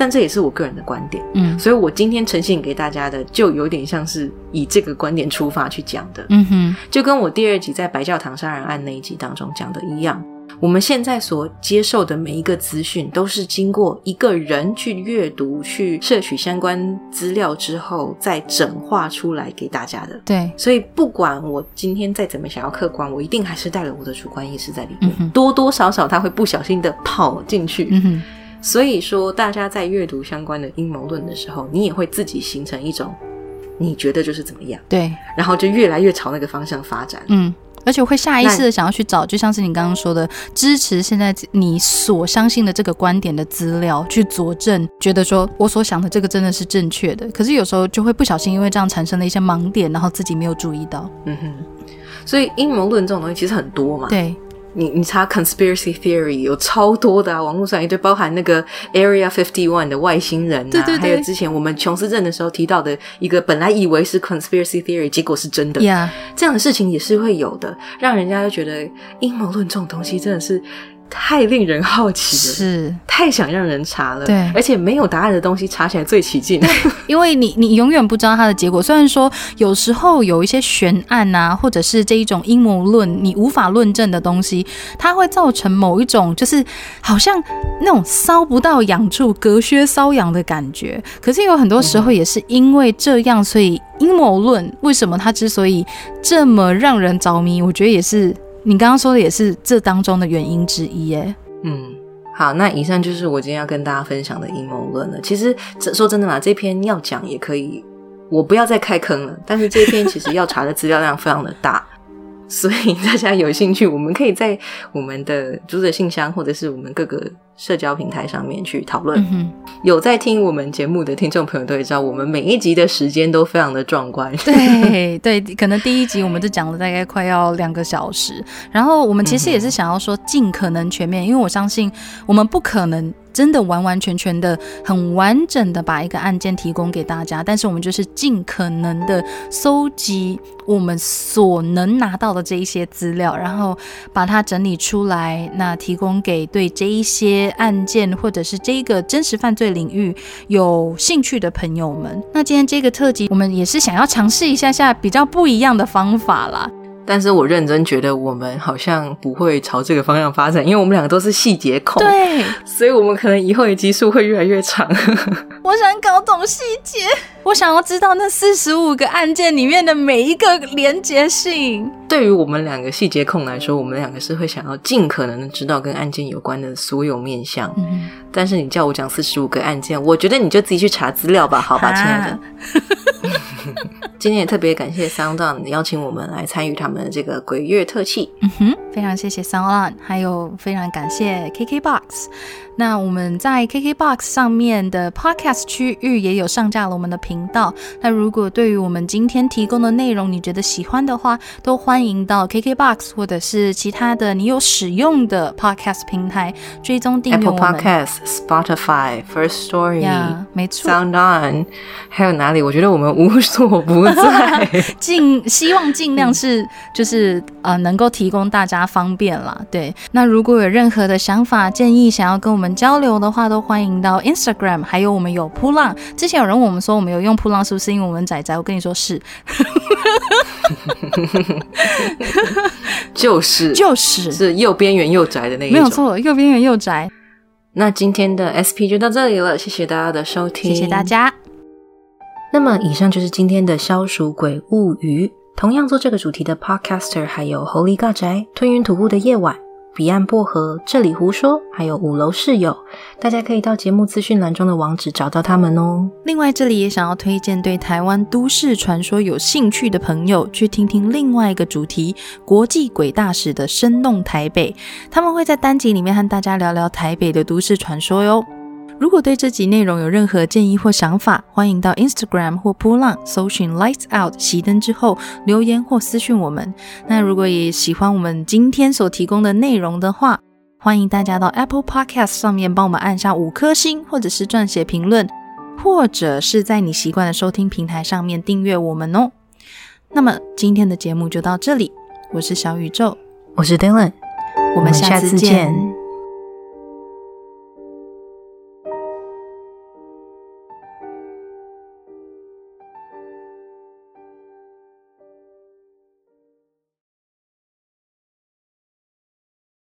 但这也是我个人的观点，嗯，所以我今天呈现给大家的，就有点像是以这个观点出发去讲的，嗯哼，就跟我第二集在白教堂杀人案那一集当中讲的一样，我们现在所接受的每一个资讯，都是经过一个人去阅读、去摄取相关资料之后，再整化出来给大家的。对，所以不管我今天再怎么想要客观，我一定还是带了我的主观意识在里面，多多少少他会不小心的跑进去，嗯哼。所以说，大家在阅读相关的阴谋论的时候，你也会自己形成一种你觉得就是怎么样，对，然后就越来越朝那个方向发展。嗯，而且会下意识的想要去找，就像是你刚刚说的，支持现在你所相信的这个观点的资料去佐证，觉得说我所想的这个真的是正确的。可是有时候就会不小心因为这样产生了一些盲点，然后自己没有注意到。嗯哼，所以阴谋论这种东西其实很多嘛。对。你你查 conspiracy theory 有超多的啊，网络上一堆，包含那个 Area Fifty One 的外星人啊，还有之前我们琼斯镇的时候提到的一个本来以为是 conspiracy theory，结果是真的，这样的事情也是会有的，让人家就觉得阴谋论这种东西真的是。太令人好奇了，是太想让人查了，对，而且没有答案的东西查起来最起劲，因为你你永远不知道它的结果。虽然说有时候有一些悬案啊，或者是这一种阴谋论，你无法论证的东西，它会造成某一种就是好像那种搔不到痒处，隔靴搔痒的感觉。可是有很多时候也是因为这样，所以阴谋论为什么它之所以这么让人着迷，我觉得也是。你刚刚说的也是这当中的原因之一，耶。嗯，好，那以上就是我今天要跟大家分享的阴谋论了。其实说真的嘛，这篇要讲也可以，我不要再开坑了。但是这篇其实要查的资料量非常的大。所以大家有兴趣，我们可以在我们的读者信箱或者是我们各个社交平台上面去讨论。有在听我们节目的听众朋友都会知道，我们每一集的时间都非常的壮观。对 对，可能第一集我们就讲了大概快要两个小时，然后我们其实也是想要说尽可能全面，因为我相信我们不可能。真的完完全全的、很完整的把一个案件提供给大家，但是我们就是尽可能的搜集我们所能拿到的这一些资料，然后把它整理出来，那提供给对这一些案件或者是这个真实犯罪领域有兴趣的朋友们。那今天这个特辑，我们也是想要尝试一下下比较不一样的方法啦。但是我认真觉得我们好像不会朝这个方向发展，因为我们两个都是细节控，对，所以我们可能以后的集数会越来越长。我想搞懂细节，我想要知道那四十五个案件里面的每一个连结性。对于我们两个细节控来说，我们两个是会想要尽可能的知道跟案件有关的所有面向。嗯，但是你叫我讲四十五个案件，我觉得你就自己去查资料吧，好吧，亲爱的。今天也特别感谢 SoundOn 邀请我们来参与他们的这个鬼月特辑。嗯哼，非常谢谢 SoundOn，还有非常感谢 KKBox。那我们在 KKBox 上面的 Podcast 区域也有上架了我们的频道。那如果对于我们今天提供的内容你觉得喜欢的话，都欢迎到 KKBox 或者是其他的你有使用的 Podcast 平台追踪订阅我们。Apple Podcast、Spotify、First Story，没错，SoundOn，还有哪里？我觉得我们无所不在。尽希望尽量是就是呃能够提供大家方便啦。对，那如果有任何的想法建议，想要跟我们交流的话，都欢迎到 Instagram，还有我们有扑浪。之前有人问我们说，我们有用扑浪是不是因为我们仔仔？我跟你说是，就是就是是又边缘又宅的那一种，没有错，又边缘又宅。那今天的 SP 就到这里了，谢谢大家的收听，谢谢大家。那么以上就是今天的消暑鬼物语。同样做这个主题的 Podcaster 还有 Holy 嘎宅吞云吐雾的夜晚。彼岸薄荷、这里胡说，还有五楼室友，大家可以到节目资讯栏中的网址找到他们哦。另外，这里也想要推荐对台湾都市传说有兴趣的朋友，去听听另外一个主题——国际鬼大使的生动台北。他们会在单集里面和大家聊聊台北的都市传说哟。如果对这集内容有任何建议或想法，欢迎到 Instagram 或波浪搜寻 Lights Out 熄灯之后留言或私讯我们。那如果也喜欢我们今天所提供的内容的话，欢迎大家到 Apple Podcast 上面帮我们按下五颗星，或者是撰写评论，或者是在你习惯的收听平台上面订阅我们哦。那么今天的节目就到这里，我是小宇宙，我是 Dylan，我们下次见。